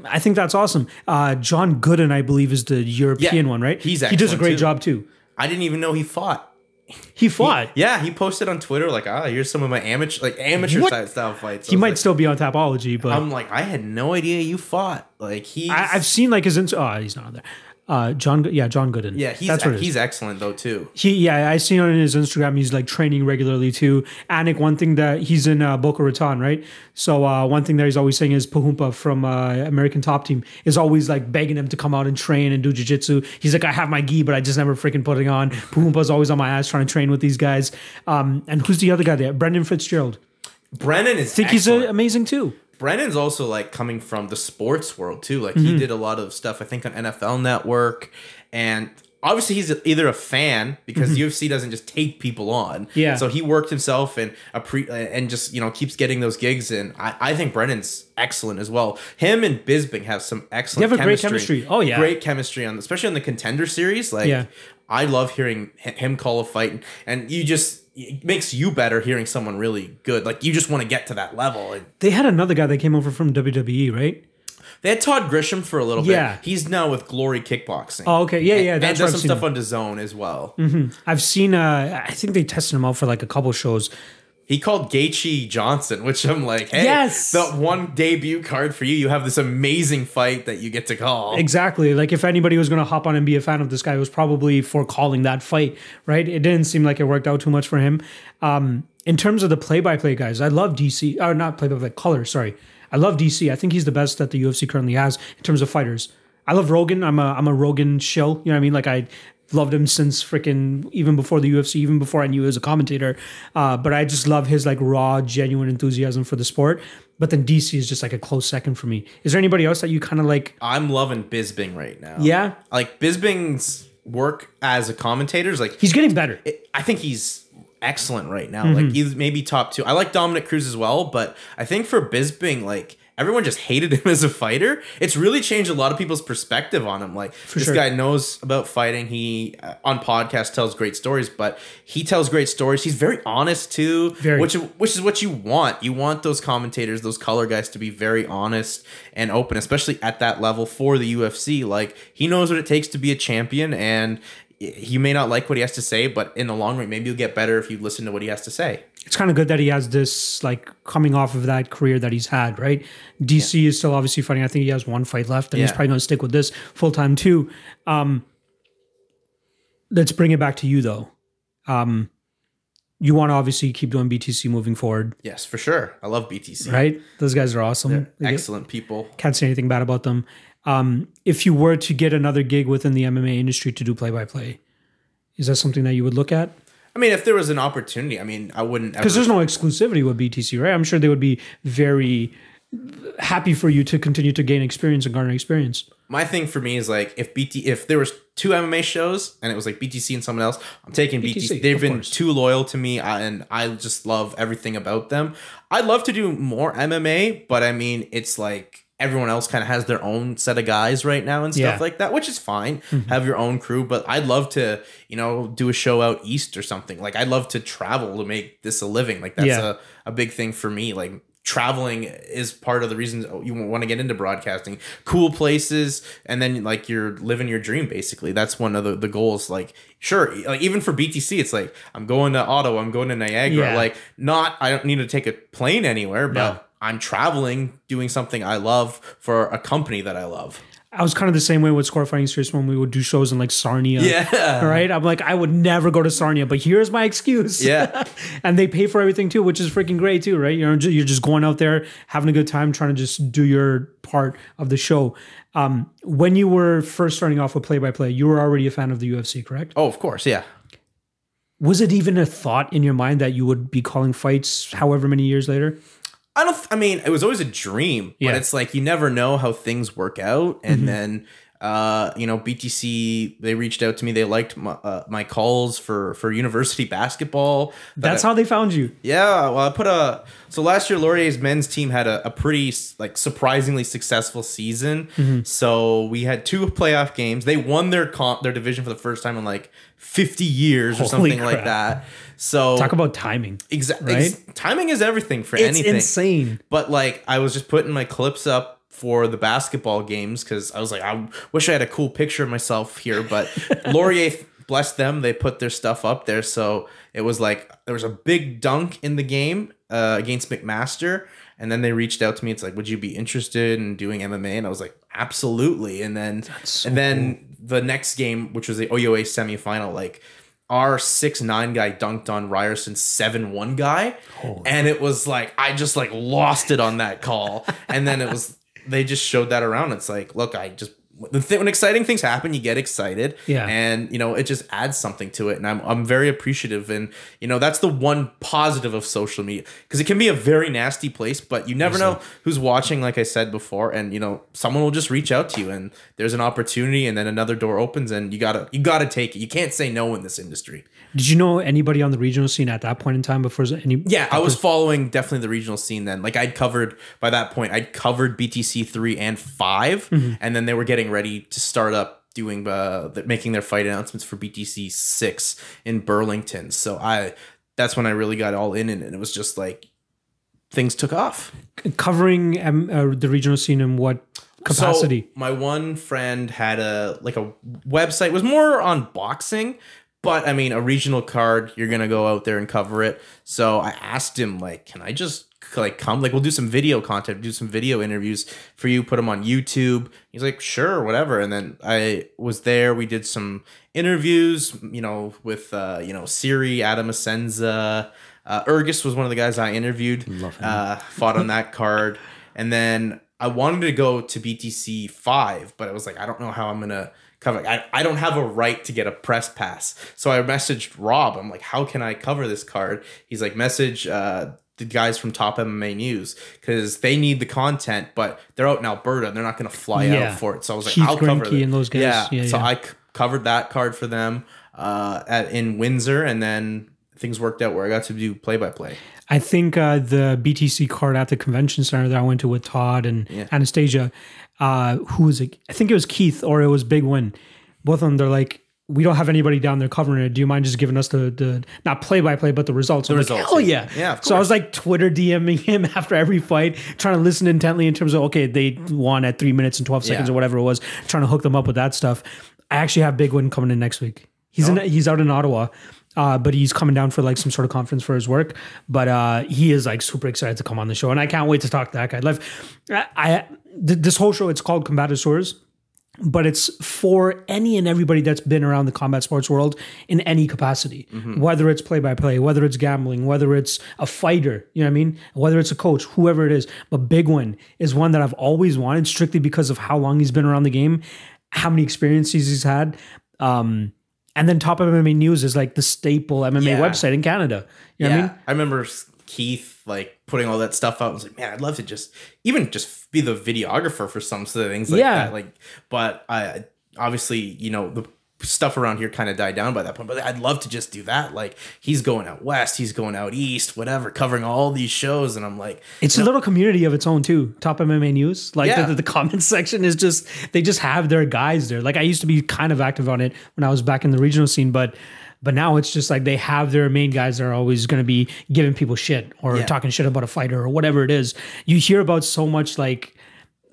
I think that's awesome. Uh, John Gooden, I believe, is the European Yeah, one, right? he's he does a great too. job too. I didn't even know he fought. He fought. Yeah, he posted on Twitter like, ah, here's some of my amateur like amateur What? style fights. he I might like- still be on Tapology, but I'm like, I had no idea you fought. Like he, I, I've seen like his. Ins- oh, he's not on there. Uh, John. Yeah, John Gooden. yeah, he's that's what he's excellent though too. He, yeah, I seen on his Instagram. He's like training regularly too. Anik, one thing that he's in uh, Boca Raton, right? So uh, one thing that he's always saying is Pahumpa from uh, American Top Team is always like begging him to come out and train and do jujitsu. He's like, I have my gi, but I just never freaking put it on. Pahumpa's always on my ass trying to train with these guys. Um, and who's the other guy there? Brendan Fitzgerald. Brennan is I think excellent. he's uh, amazing too. Brennan's also like coming from the sports world too. Like Mm-hmm. he did a lot of stuff I think on NFL Network, and obviously he's either a fan because UFC doesn't just take people on. Mm-hmm. Yeah. So he worked himself and a pre and just you know keeps getting those gigs. And I, I think Brennan's excellent as well. Him and Bisping have some excellent. They have a great chemistry. Oh, yeah. great chemistry on especially on the contender series. Like Yeah. I love hearing him call a fight, and, and you just it makes you better hearing someone really good. Like you just want to get to that level. And They had another guy that came over from WWE, right? they had Todd Grisham for a little Yeah. bit. He's now with Glory Kickboxing. Oh, okay. Yeah, yeah. and That's does what I've some stuff on DAZN as well. I've seen. Uh, I think they tested him out for like a couple shows. He called Gaethje Johnson, which I'm like, hey, Yes! the one debut card for you. You have this amazing fight that you get to call. Exactly. Like if anybody was going to hop on and be a fan of this guy, it was probably for calling that fight, right? It didn't seem like it worked out too much for him. Um, in terms of the play-by-play guys, I love DC. Or not play-by-play, color. Sorry, I love DC. I think he's the best that the UFC currently has in terms of fighters. I love Rogan. I'm a I'm a Rogan shill. You know what I mean? Like I loved him since freaking even before the UFC, even before I knew he was a commentator. Uh, but I just love his like raw, genuine enthusiasm for the sport. But then DC is just like a close second for me. Is there anybody else that you kind of like? I'm loving Bisping right now. Yeah, Like Bisping's work as a commentator is like, he's getting better. it, I think he's excellent right now. Mm-hmm. Like he's maybe top two. I like Dominick Cruz as well, but I think for Bisping, like everyone just hated him as a fighter. It's really changed a lot of people's perspective on him. Like this sure. guy knows about fighting. He uh, on podcast tells great stories, but he tells great stories. He's very honest too, Very. which which is what you want. You want those commentators, those color guys, to be very honest and open, especially at that level for the UFC. Like he knows what it takes to be a champion and. You may not like what he has to say, but in the long run, maybe you'll get better if you listen to what he has to say. It's kind of good that he has this like coming off of that career that he's had, right? DC is still obviously fighting. I think he has one fight left, and he's probably going to stick with this full time too. Um, let's bring it back to you though. Um, you want to obviously keep doing BTC moving forward, Yes, for sure. I love BTC. right? Those guys are awesome. Excellent people. can't say anything bad about them. Um, if you were to get another gig within the MMA industry to do play by play, is that something that you would look at? I mean, if there was an opportunity, I mean, I wouldn't. Because there's no exclusivity with BTC, right? I'm sure they would be very happy for you to continue to gain experience and garner experience. my thing for me is like if BT if there was two MMA shows and it was like BTC and someone else, I'm taking BTC. BTC, They've been course. too loyal to me, and I just love everything about them. I'd love to do more MMA, but I mean, it's like everyone else kind of has their own set of guys right now and stuff Yeah. Mm-hmm. like that, which is fine. Have your own crew, but I'd love to, you know, do a show out east or something. Like I'd love to travel to make this a living. Like that's Yeah. a, a big thing for me. Like traveling is part of the reasons you want to get into broadcasting cool places and then like you're living your dream basically that's one of the, the goals like sure like even for btc it's like i'm going to ottawa i'm going to niagara Yeah. like not i don't need to take a plane anywhere but No. I'm traveling doing something i love for a company that i love I was kind of the same way with Score Fighting Series when we would do shows in like Sarnia. Yeah. Right. I'm like, I would never go to Sarnia, but here's my excuse. Yeah. and they pay for everything too, which is freaking great too, right? You're you're just going out there having a good time, trying to just do your part of the show. Um, when you were first starting off with play by play, you were already a fan of the UFC, correct? Oh, of course, yeah. Was it even a thought in your mind that you would be calling fights however many years later? I don't. I mean, it was always a dream, Yeah. but it's like you never know how things work out. And then, uh, you know, BTC they reached out to me. They liked my, uh, my calls for for university basketball. That's I- how they found you. Yeah, well, I put a so last year Laurier's men's team had a, a pretty like surprisingly successful season. Mm-hmm. So we had two playoff games. They won their comp their division for the first time in like fifty years or Holy something like that. So Talk about timing. exactly right? timing is everything for anything. It's anything. insane. But like I was just putting my clips up for the basketball games because I was like, I wish I had a cool picture of myself here. But Laurier, bless them, they put their stuff up there. So it was like there was a big dunk in the game uh, against McMaster. And then they reached out to me. It's like, would you be interested in doing MMA? And I was like, absolutely. And then, so and then the next game, which was the OUA semifinal, like our six nine guy dunked on Ryerson's seven one guy, and it was like I just like lost it on that call, and then it was they just showed that around. It's like, look, I just the thing when exciting things happen, you get excited, Yeah. and you know it just adds something to it, and I'm I'm very appreciative, and you know that's the one positive of social media because it can be a very nasty place, but you never know who's watching. Like I said before, and you know someone will just reach out to you, and there's an opportunity, and then another door opens, and you gotta you gotta take it. You can't say no in this industry. Did you know anybody on the regional scene at that point in time before any? Yeah, I was following definitely the regional scene then. Like I'd covered by that point, I'd covered BTC three and 5 and then they were getting ready to start up doing uh the, making their fight announcements for BTC six in Burlington. So I that's when I really got all in, and it was just like things took off. covering um, uh, the regional scene in what capacity? So my one friend had a like a website it was more on boxing, but I mean a regional card. You're gonna go out there and cover it. So I asked him like, can I just like come like we'll do some video content, do some video interviews for you, put them on YouTube. He's like, sure, whatever. And then I was there. We did some interviews, you know, with uh, you know Siri, Adam Assenza. Uh, Ergus was one of the guys I interviewed. Love him. Uh, fought on that card, and then I wanted to go to BTC five, but I was like, I don't know how I'm gonna cover. I, I don't have a right to get a press pass, so I messaged Rob. I'm like, how can I cover this card? He's like, message uh, the guys from Top MMA News because they need the content, but they're out in Alberta. and They're not gonna fly Yeah. out for it. So I was like, Keith I'll cover Grimke it. and those guys. Yeah. Yeah, so yeah. I c- covered that card for them uh, at in Windsor, and then things worked out where I got to do play by play. I think uh, the BTC card at the convention center that I went to with Todd and Anastasia, uh, who was it? I think it was Keith or it was Big Win. Both of them, they're like, we don't have anybody down there covering it. Do you mind just giving us the the not play by play, but the results? The results, Hell yeah. yeah, Yeah, So I was like Twitter DMing him after every fight, trying to listen intently in terms of okay, they won at three minutes and twelve seconds Yeah. or whatever it was, trying to hook them up with that stuff. I actually have Big Win coming in next week. He's in he's out in Ottawa. Uh, but he's coming down for like some sort of conference for his work. But uh, he is like super excited to come on the show, and I can't wait to talk to that guy. Like, I, I th- this whole show it's called Combatosaurs, but it's for any and everybody that's been around the combat sports world in any capacity, whether it's play by play, whether it's gambling, whether it's a fighter, you know what I mean, whether it's a coach, whoever it is. But Big One is one that I've always wanted, strictly because of how long he's been around the game, how many experiences he's had. Um, and then Top MMA News is like the staple MMA Yeah. website in Canada. You know yeah, what I mean? I remember Keith like putting all that stuff out. I was like, man, I'd love to just even just be the videographer for some sort of things like Yeah. that. Like, but I obviously you know the stuff around here kind of died down by that point. But I'd love to just do that. Like he's going out west, he's going out east, whatever, covering all these shows, and I'm like, It's a little community of its own too. Top MMA News, like Yeah. the, the, comment section is just they just have their guys there. Like I used to be kind of active on it when I was back in the regional scene, but but now it's just like they have their main guys that are always going to be giving people shit or Yeah. talking shit about a fighter or whatever it is. You hear about so much like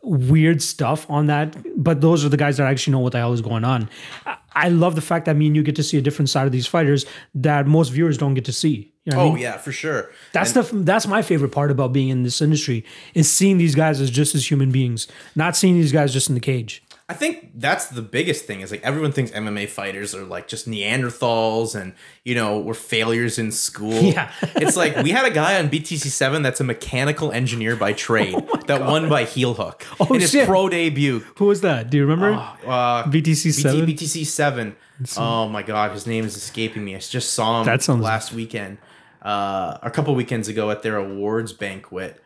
weird stuff on that, but those are the guys that actually know what the hell is going on. I, I love the fact that me and you get to see a different side of these fighters that most viewers don't get to see. You know what I oh mean? yeah, for sure. That's the that's my favorite part about being in this industry is seeing these guys as just as human beings, not seeing these guys just in the cage. I think that's the biggest thing is like everyone thinks MMA fighters are like just Neanderthals and you know we're failures in school. Yeah. it's like we had a guy on BTC seven that's a mechanical engineer by trade that won by heel hook Oh, in his shit. pro debut. Who was that? Do you remember? Uh, BTC seven. BT, BTC seven. Oh my god, his name is escaping me. I just saw him That sounds- last weekend, uh, a couple weekends ago at their awards banquet.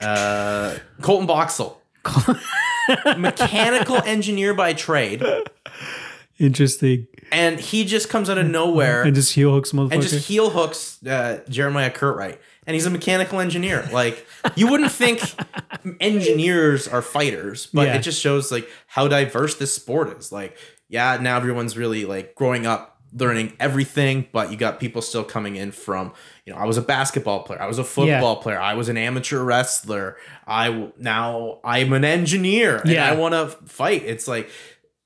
Uh, Colton Boxel, mechanical engineer by trade, Interesting. and he just comes out of nowhere And just heel hooks motherfucker. and just heel hooks uh, Jeremiah Curtright, and he's a mechanical engineer. Like you wouldn't think engineers are fighters, but Yeah. it just shows like how diverse this sport is. Like, yeah, now everyone's really like growing up learning everything, but you got people still coming in from, you know, I was a basketball player, I was a football player, I was an amateur wrestler, I now I'm an engineer, and Yeah. I want to fight. It's like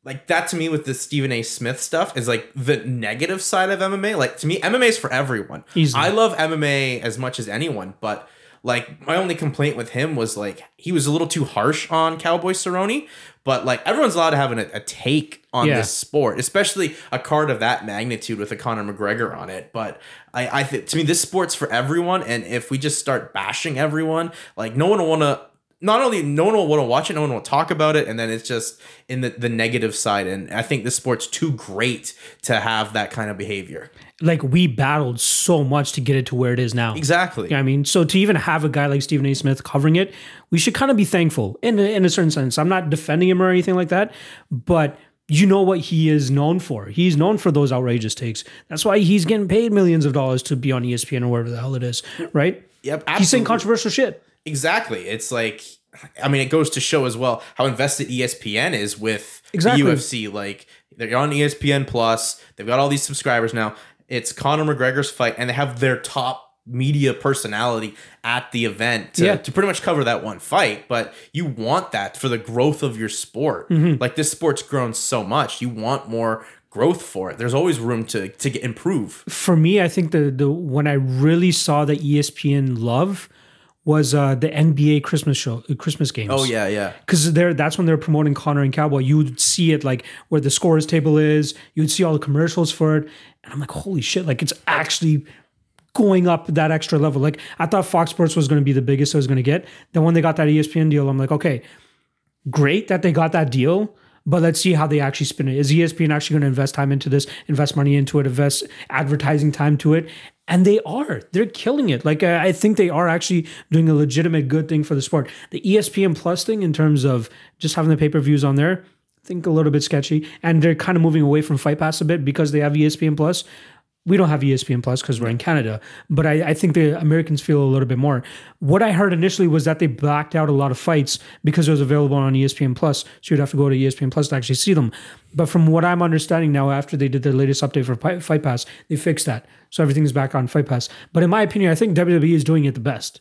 like that to me with the Stephen A. Smith stuff is like the negative side of MMA. Like to me, MMA is for everyone. Easily. I love MMA as much as anyone, but like my only complaint with him was like he was a little too harsh on Cowboy Cerrone. But like everyone's allowed to have an, a take on Yeah. this sport, especially a card of that magnitude with a Conor McGregor on it. But I, I think to me, this sport's for everyone, and if we just start bashing everyone, like no one will want to. Not only no one will want to watch it, no one will talk about it, and then it's just in the, the negative side. And I think this sport's too great to have that kind of behavior. like we battled so much to get it to where it is now. Exactly. Yeah, I mean, so to even have a guy like Stephen A. Smith covering it, we should kind of be thankful in a, in a certain sense. I'm not defending him or anything like that, but you know what he is known for. He's known for those outrageous takes. That's why he's getting paid millions of dollars to be on ESPN or wherever the hell it is, right? Yep. He's saying controversial shit. Exactly. It's like, I mean, it goes to show as well how invested ESPN is with Exactly. the UFC. Like, they're on ESPN Plus. They've got all these subscribers now. It's Conor McGregor's fight, and they have their top media personality at the event to, Yeah. to pretty much cover that one fight. But you want that for the growth of your sport. Mm-hmm. Like, this sport's grown so much. You want more growth for it. There's always room to, to get, improve. For me, I think the the when I really saw the ESPN love was uh, the NBA Christmas show, uh, Christmas games. Oh, yeah, yeah. because there that's when they're promoting Conor and Cowboy. You would see it like where the scores table is. You would see all the commercials for it, and I'm like, holy shit! Like it's actually going up that extra level. Like I thought Fox Sports was going to be the biggest I was going to get. Then when they got that ESPN deal, I'm like, okay, great that they got that deal. But let's see how they actually spin it. Is ESPN actually going to invest time into this, invest money into it, invest advertising time to it? And they are. They're killing it. Like I think they are actually doing a legitimate good thing for the sport. The ESPN Plus thing, in terms of just having the pay per views on there, I think a little bit sketchy. And they're kind of moving away from Fight Pass a bit because they have ESPN Plus. We don't have ESPN Plus because we're in Canada, but I, I think the Americans feel a little bit more. What I heard initially was that they blacked out a lot of fights because it was available on ESPN Plus, so you'd have to go to ESPN Plus to actually see them. But from what I'm understanding now, after they did their latest update for Fight Pass, they fixed that, so everything's back on Fight Pass. But in my opinion, I think WWE is doing it the best.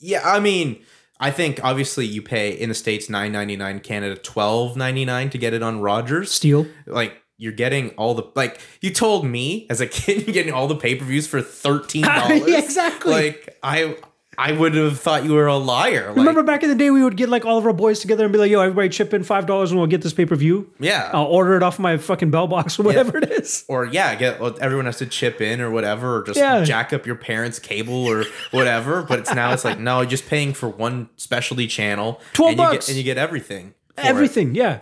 Yeah, I mean, I think obviously you pay in the states nine ninety nine, Canada twelve ninety nine to get it on Rogers. Steel, Like you're getting all the like you told me as a kid you're getting all the pay per views for thirteen dollars. Yeah, exactly. Like I I would have thought you were a liar. Like, remember back in the day, we would get like all of our boys together and be like, "Yo, everybody chip in five dollars and we'll get this pay per view." Yeah. I'll order it off my fucking bell box or whatever it is. Or yeah, get everyone has to chip in or whatever, or just Yeah. jack up your parents' cable or whatever. but it's now it's like no, you're just paying for one specialty channel, 12 and you bucks. get and you get everything. for it. Everything, yeah.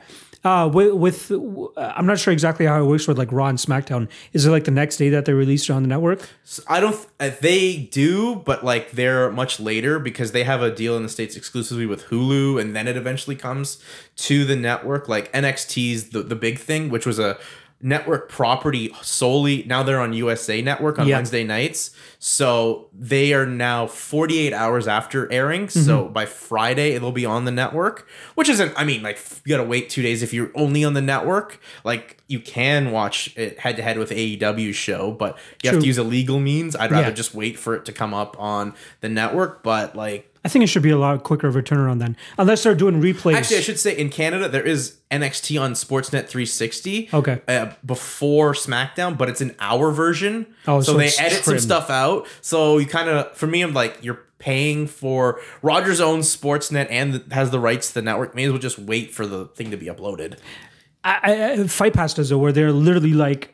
Uh, with, with uh, I'm not sure exactly how it works with like Raw and SmackDown. Is it like the next day that they release it on the network? So I don't. Uh, they do, but like they're much later because they have a deal in the states exclusively with Hulu, and then it eventually comes to the network. Like NXT's the the big thing, which was a network property solely. Now they're on USA Network on Yeah. Wednesday nights, so they are now 48 hours after airing. So mm-hmm. by Friday it'll be on the network, which isn't. I mean, like you gotta wait two days if you're only on the network. Like you can watch it head to head with AEW show, but you have to use illegal means. I'd rather Yeah. just wait for it to come up on the network. But like, I think it should be a lot quicker of a turnaround then, unless they're doing replays. Actually, I should say in Canada there is NXT on Sportsnet 360. Okay. Uh, before SmackDown, but it's an hour version. Oh, so, so they edit some stuff out. So you kind of, for me, I'm like, you're paying for Rogers owns Sportsnet and has the rights to the network. May as well just wait for the thing to be uploaded. I, I, Fight Pass does it where they're literally like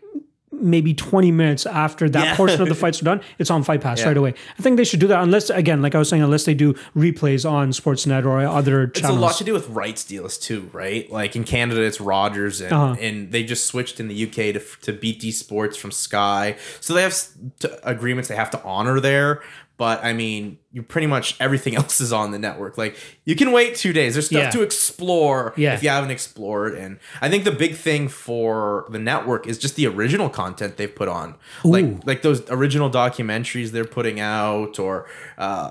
maybe 20 minutes after that Yeah. portion of the fights are done, it's on Fight Pass Yeah. right away. I think they should do that unless, again, like I was saying, unless they do replays on Sportsnet or other It's a lot to do with rights deals too, right? Like in Canada, it's Rogers, and, Uh-huh. and they just switched in the UK to, to BT Sports from Sky. So they have agreements they have to honor there. But I mean, you pretty much everything else is on the network. Like you can wait two days. There's stuff Yeah. to explore Yeah. if you haven't explored. And I think the big thing for the network is just the original content they've put on, Ooh. like like those original documentaries they're putting out, or uh,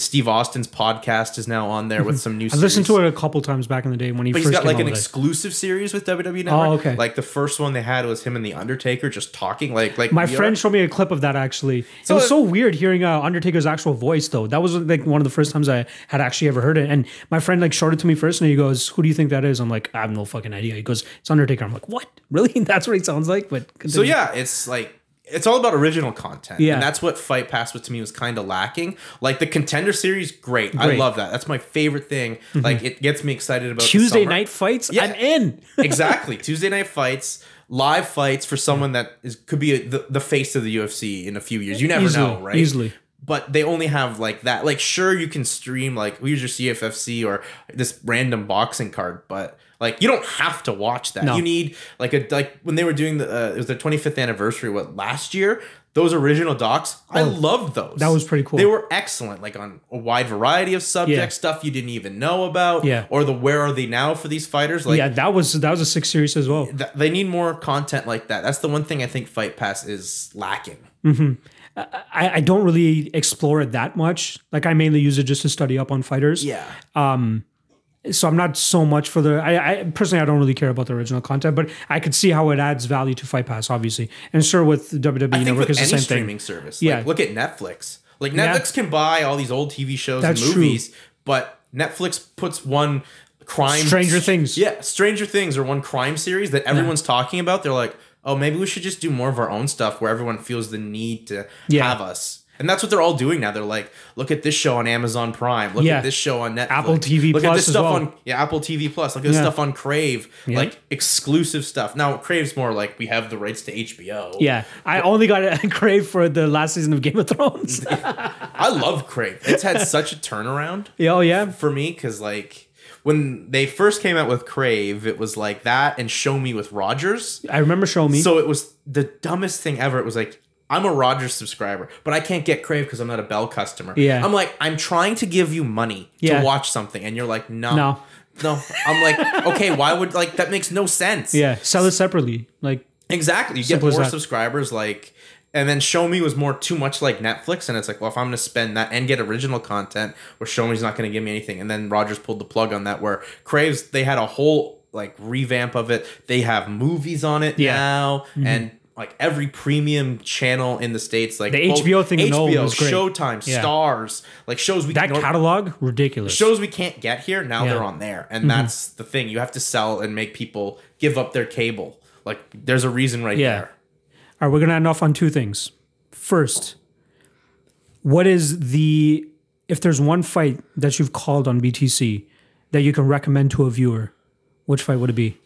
Steve Austin's podcast is now on there with some new. I've listened to it a couple times back in the day when he But first he's got like an exclusive series with WWE Network. Oh, okay. Like the first one they had was him and the Undertaker just talking. Like like My we are- friend showed me a clip of that actually. So it was it- so weird hearing uh, Undertaker's actual voice though. That was like one of the first times I had actually ever heard it. And my friend like showed it to me first and he goes, Who do you think that is? I'm like, I have no fucking idea. He goes, It's Undertaker. I'm like, What? Really? That's what he sounds like? But So yeah, it's like it's all about original content. Yeah. And that's what Fight Pass with to me was kind of lacking. Like the contender series, great. I Great. Mm-hmm. love that. That's my favorite thing. Like it gets me excited about Tuesday night fights, Yeah. I'm in. exactly. Tuesday night fights, live fights for someone that is could be a, the, the face of the UFC in a few years. You never Easily, know, right? easily. But they only have like that. Like, sure, you can stream like we use your CFFC or this random boxing card, but like you don't have to watch that. No. You need like a like when they were doing the uh, it was their 25th anniversary. What last year? Those original docs, I loved those. Oh, that was pretty cool. They were excellent, like on a wide variety of subjects, Yeah. stuff you didn't even know about, Yeah. or the where are they now for these fighters? Like, yeah, that was that was a six series as well. th- they need more content like that. That's the one thing I think Fight Pass is lacking. I, I don't really explore it that much. Like I mainly use it just to study up on fighters. Yeah. So I'm not so much for the. I, I personally I don't really care about the original content, but I could see how it adds value to Fight Pass, obviously. And sure, with WWE Network is the same streaming thing. service, Yeah. like look at Netflix. Like Yeah. Netflix can buy all these old TV shows That's and true. movies, but Netflix puts one crime Stranger Things. Yeah, Stranger Things or one crime series that everyone's talking about. They're like, oh, maybe we should just do more of our own stuff where everyone feels the need to Yeah. have us. And that's what they're all doing now. They're like, look at this show on Amazon Prime. Look Yeah. at this show on Netflix. Apple TV Look at this stuff well. on yeah Apple TV Plus. Look at this Yeah. stuff on Crave. Yeah. Like exclusive stuff. Now Crave's more like we have the rights to HBO. Yeah, I only got a crave for the last season of Game of Thrones. I love Crave. It's had such a turnaround yeah, oh yeah, for me because like when they first came out with Crave, it was like that and Shomi with Rogers. I remember Shomi. So it was the dumbest thing ever. It was like I'm a Rogers subscriber, but I can't get Crave because I'm not a Bell customer. Yeah. I'm like I'm trying to give you money Yeah. to watch something, and you're like, no, No. no. I'm like, okay, why would like that makes no sense. yeah, sell it separately. Like Exactly. You get more subscribers, like, and then Shomi was more too much like Netflix, and it's like, well, if I'm going to spend that and get original content, where Shomi's not going to give me anything, and then Rogers pulled the plug on that. Where Craves, they had a whole like revamp of it. They have movies on it Yeah. now, mm-hmm. and like every premium channel in the states, like The HBO thing HBO, was great. Showtime, Yeah. Stars, like shows we that catalog, ridiculous. shows we can't get here now Yeah. Mm-hmm. they're on there and that's the thing you have to sell and make people give up their cable like there's a reason right Yeah. there All right, we're gonna end off on two things. First, what is the if there's one fight that you've called on BTC that you can recommend to a viewer, which fight would it be?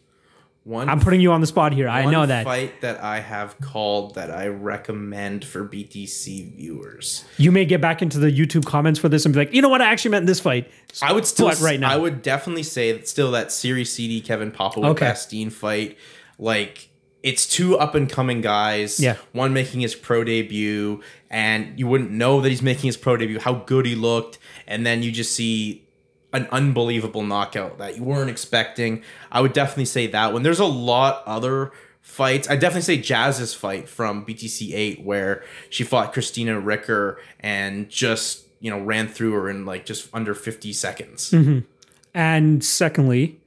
One I'm putting you on the spot here. I know that fight that i have called that i recommend for btc viewers you may get back into the YouTube comments for this and be like, you know what, I actually meant this fight. i would still right now? i would definitely say that still that series cd kevin papa with Okay. bastine fight like it's two up and coming guys Yeah. one making his pro debut and you wouldn't know that he's making his pro debut how good he looked and then you just see an unbelievable knockout that you weren't expecting. I would definitely say that one. There's a lot other fights. I definitely say jazz's fight from btc 8 where she fought christina ricker and just you know ran through her in like just under 50 seconds. Mm-hmm. And secondly,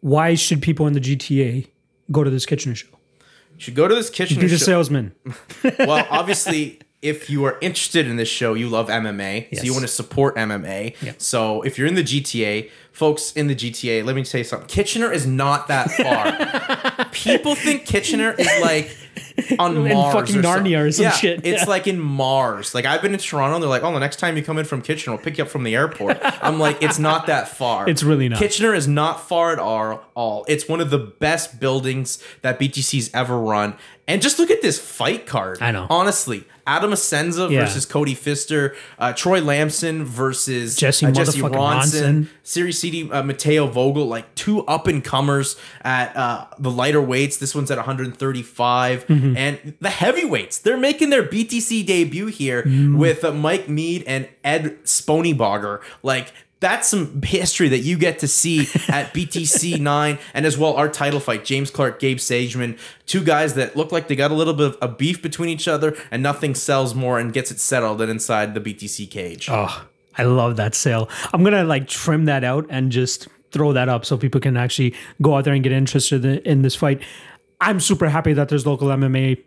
why should people in the GTA go to this Kitchener show? you should go to this kitchen Be the show- salesman. well, obviously, if you are interested in this show, you love MMA, Yes. so you want to support MMA. Yeah. So if you're in the GTA, folks in the GTA, let me tell you something. Kitchener is not that far. People think Kitchener is like on In Mars fucking or Narnia or some yeah, shit. It's Yeah. like in Mars. Like I've been in Toronto, and they're like, "Oh, the next time you come in from Kitchener, we'll pick you up from the airport." I'm like, "It's not that far. It's really not. Kitchener is not far at all. It's one of the best buildings that BTC's ever run. And just look at this fight card. I know. Honestly, Adam Assenza Yeah. versus Cody Pfister, uh, Troy Lamson versus Jesse uh, Jesse Ronson, Ronson. Series CD uh, Mateo Vogel, like two up and comers at uh, the lighter weights. This one's at 135, Mm-hmm. and the heavyweights. They're making their BTC debut here Mm. with uh, Mike Mead and Ed Sponybogger. Like. That's some history that you get to see at BTC 9 and as well our title fight James Clark Gabe Sageman two guys that look like they got a little bit of a beef between each other and nothing sells more and gets it settled than inside the BTC cage. Oh, I love that sale. I'm gonna like trim that out and just throw that up so people can actually go out there and get interested in, this fight. I'm super happy that there's local MMA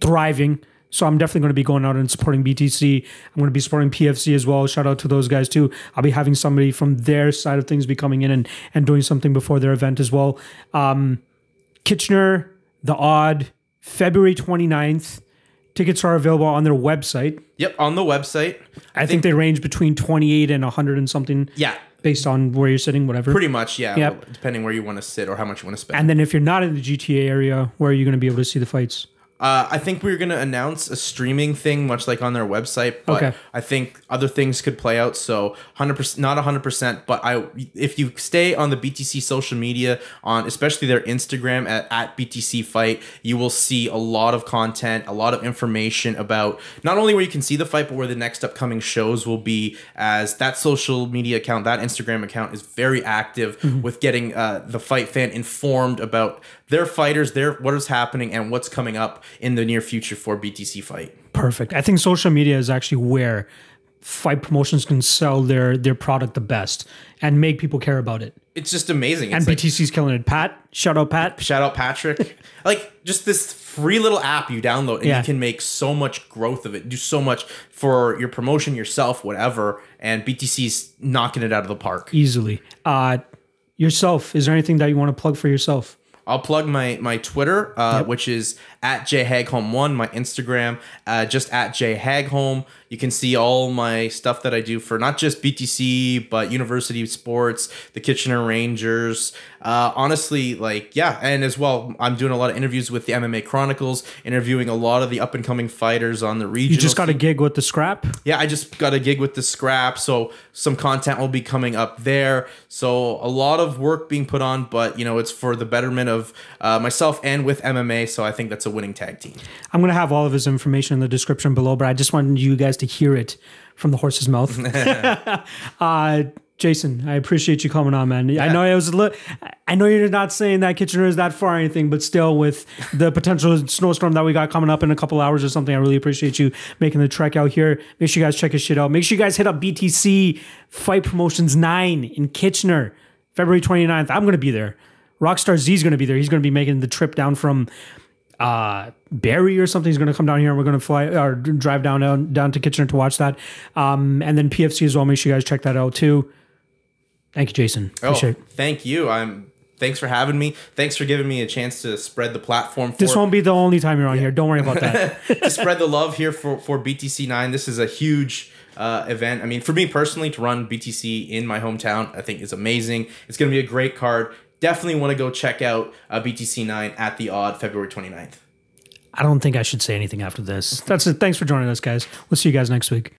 thriving. So I'm definitely going to be going out and supporting BTC. I'm going to be supporting PFC as well. Shout out to those guys too. I'll be having somebody from their side of things be coming in and, and doing something before their event as well. Um, Kitchener, The Aud, February 29th. Tickets are available on their website. Yep, on the website. I think they range between 28 and 100 and something Yeah, based on where you're sitting, whatever. pretty much. Yeah, Yep. depending where you want to sit or how much you want to spend. and then if you're not in the GTA area, where are you going to be able to see the fights? Uh, I think we're gonna announce a streaming thing, much like on their website. But Okay. I think other things could play out. So hundred percent, not hundred percent, but I, if you stay on the BTC social media, on especially their Instagram at, at BTC Fight, you will see a lot of content, a lot of information about not only where you can see the fight, but where the next upcoming shows will be. As that social media account, that Instagram account is very active with getting uh, the fight fan informed about their fighters, their what is happening, and what's coming up in the near future for BTC Fight. Perfect. I think social media is actually where fight promotions can sell their their product the best and make people care about it. It's just amazing. And It's like, BTC's killing it. Pat, shout out Pat. shout out Patrick. like just this free little app you download and Yeah. you can make so much growth of it, do so much for your promotion yourself, whatever. And BTC's knocking it out of the park. Easily. Uh, yourself, is there anything that you want to plug for yourself? I'll plug my my Twitter, uh, which is at jhaghome1, my Instagram, uh, just at jhaghome. You can see all my stuff that I do for not just BTC, but University Sports, the Kitchener Rangers. Uh, honestly, like, yeah. And as well, I'm doing a lot of interviews with the MMA Chronicles, interviewing a lot of the up and coming fighters on the region. You just got a gig with the scrap. Yeah, I just got a gig with the scrap, so some content will be coming up there. So a lot of work being put on, but you know, it's for the betterment of uh, myself and with MMA. So I think that's a winning tag team. I'm going to have all of his information in the description below, but I just wanted you guys to hear it from the horse's mouth. uh, Jason, I appreciate you coming on, man. I know it was a li- I know you're not saying that Kitchener is that far or anything, but still, with the potential snowstorm that we got coming up in a couple hours or something, I really appreciate you making the trek out here. Make sure you guys check his shit out. Make sure you guys hit up BTC Fight Promotions 9 in Kitchener, February 29th. I'm going to be there. Rockstar Z is going to be there. He's going to be making the trip down from uh Barrie or something is going to come down here and we're going to fly or drive down, down down to Kitchener to watch that. Um and then PFC as well. Make sure you guys check that out too. Thank you, Jason. Oh, Appreciate it. thank you. I'm. Thanks for having me. Thanks for giving me a chance to spread the platform. For, This won't be the only time you're on here. Don't worry about that. to spread the love here for for BTC nine. This is a huge. Uh, event. I mean, for me personally, to run BTC in my hometown, I think is amazing. It's going to be a great card. Definitely want to go check out uh, BTC 9 at the Aud February 29th. I don't think I should say anything after this. That's it. Thanks for joining us, guys. We'll see you guys next week.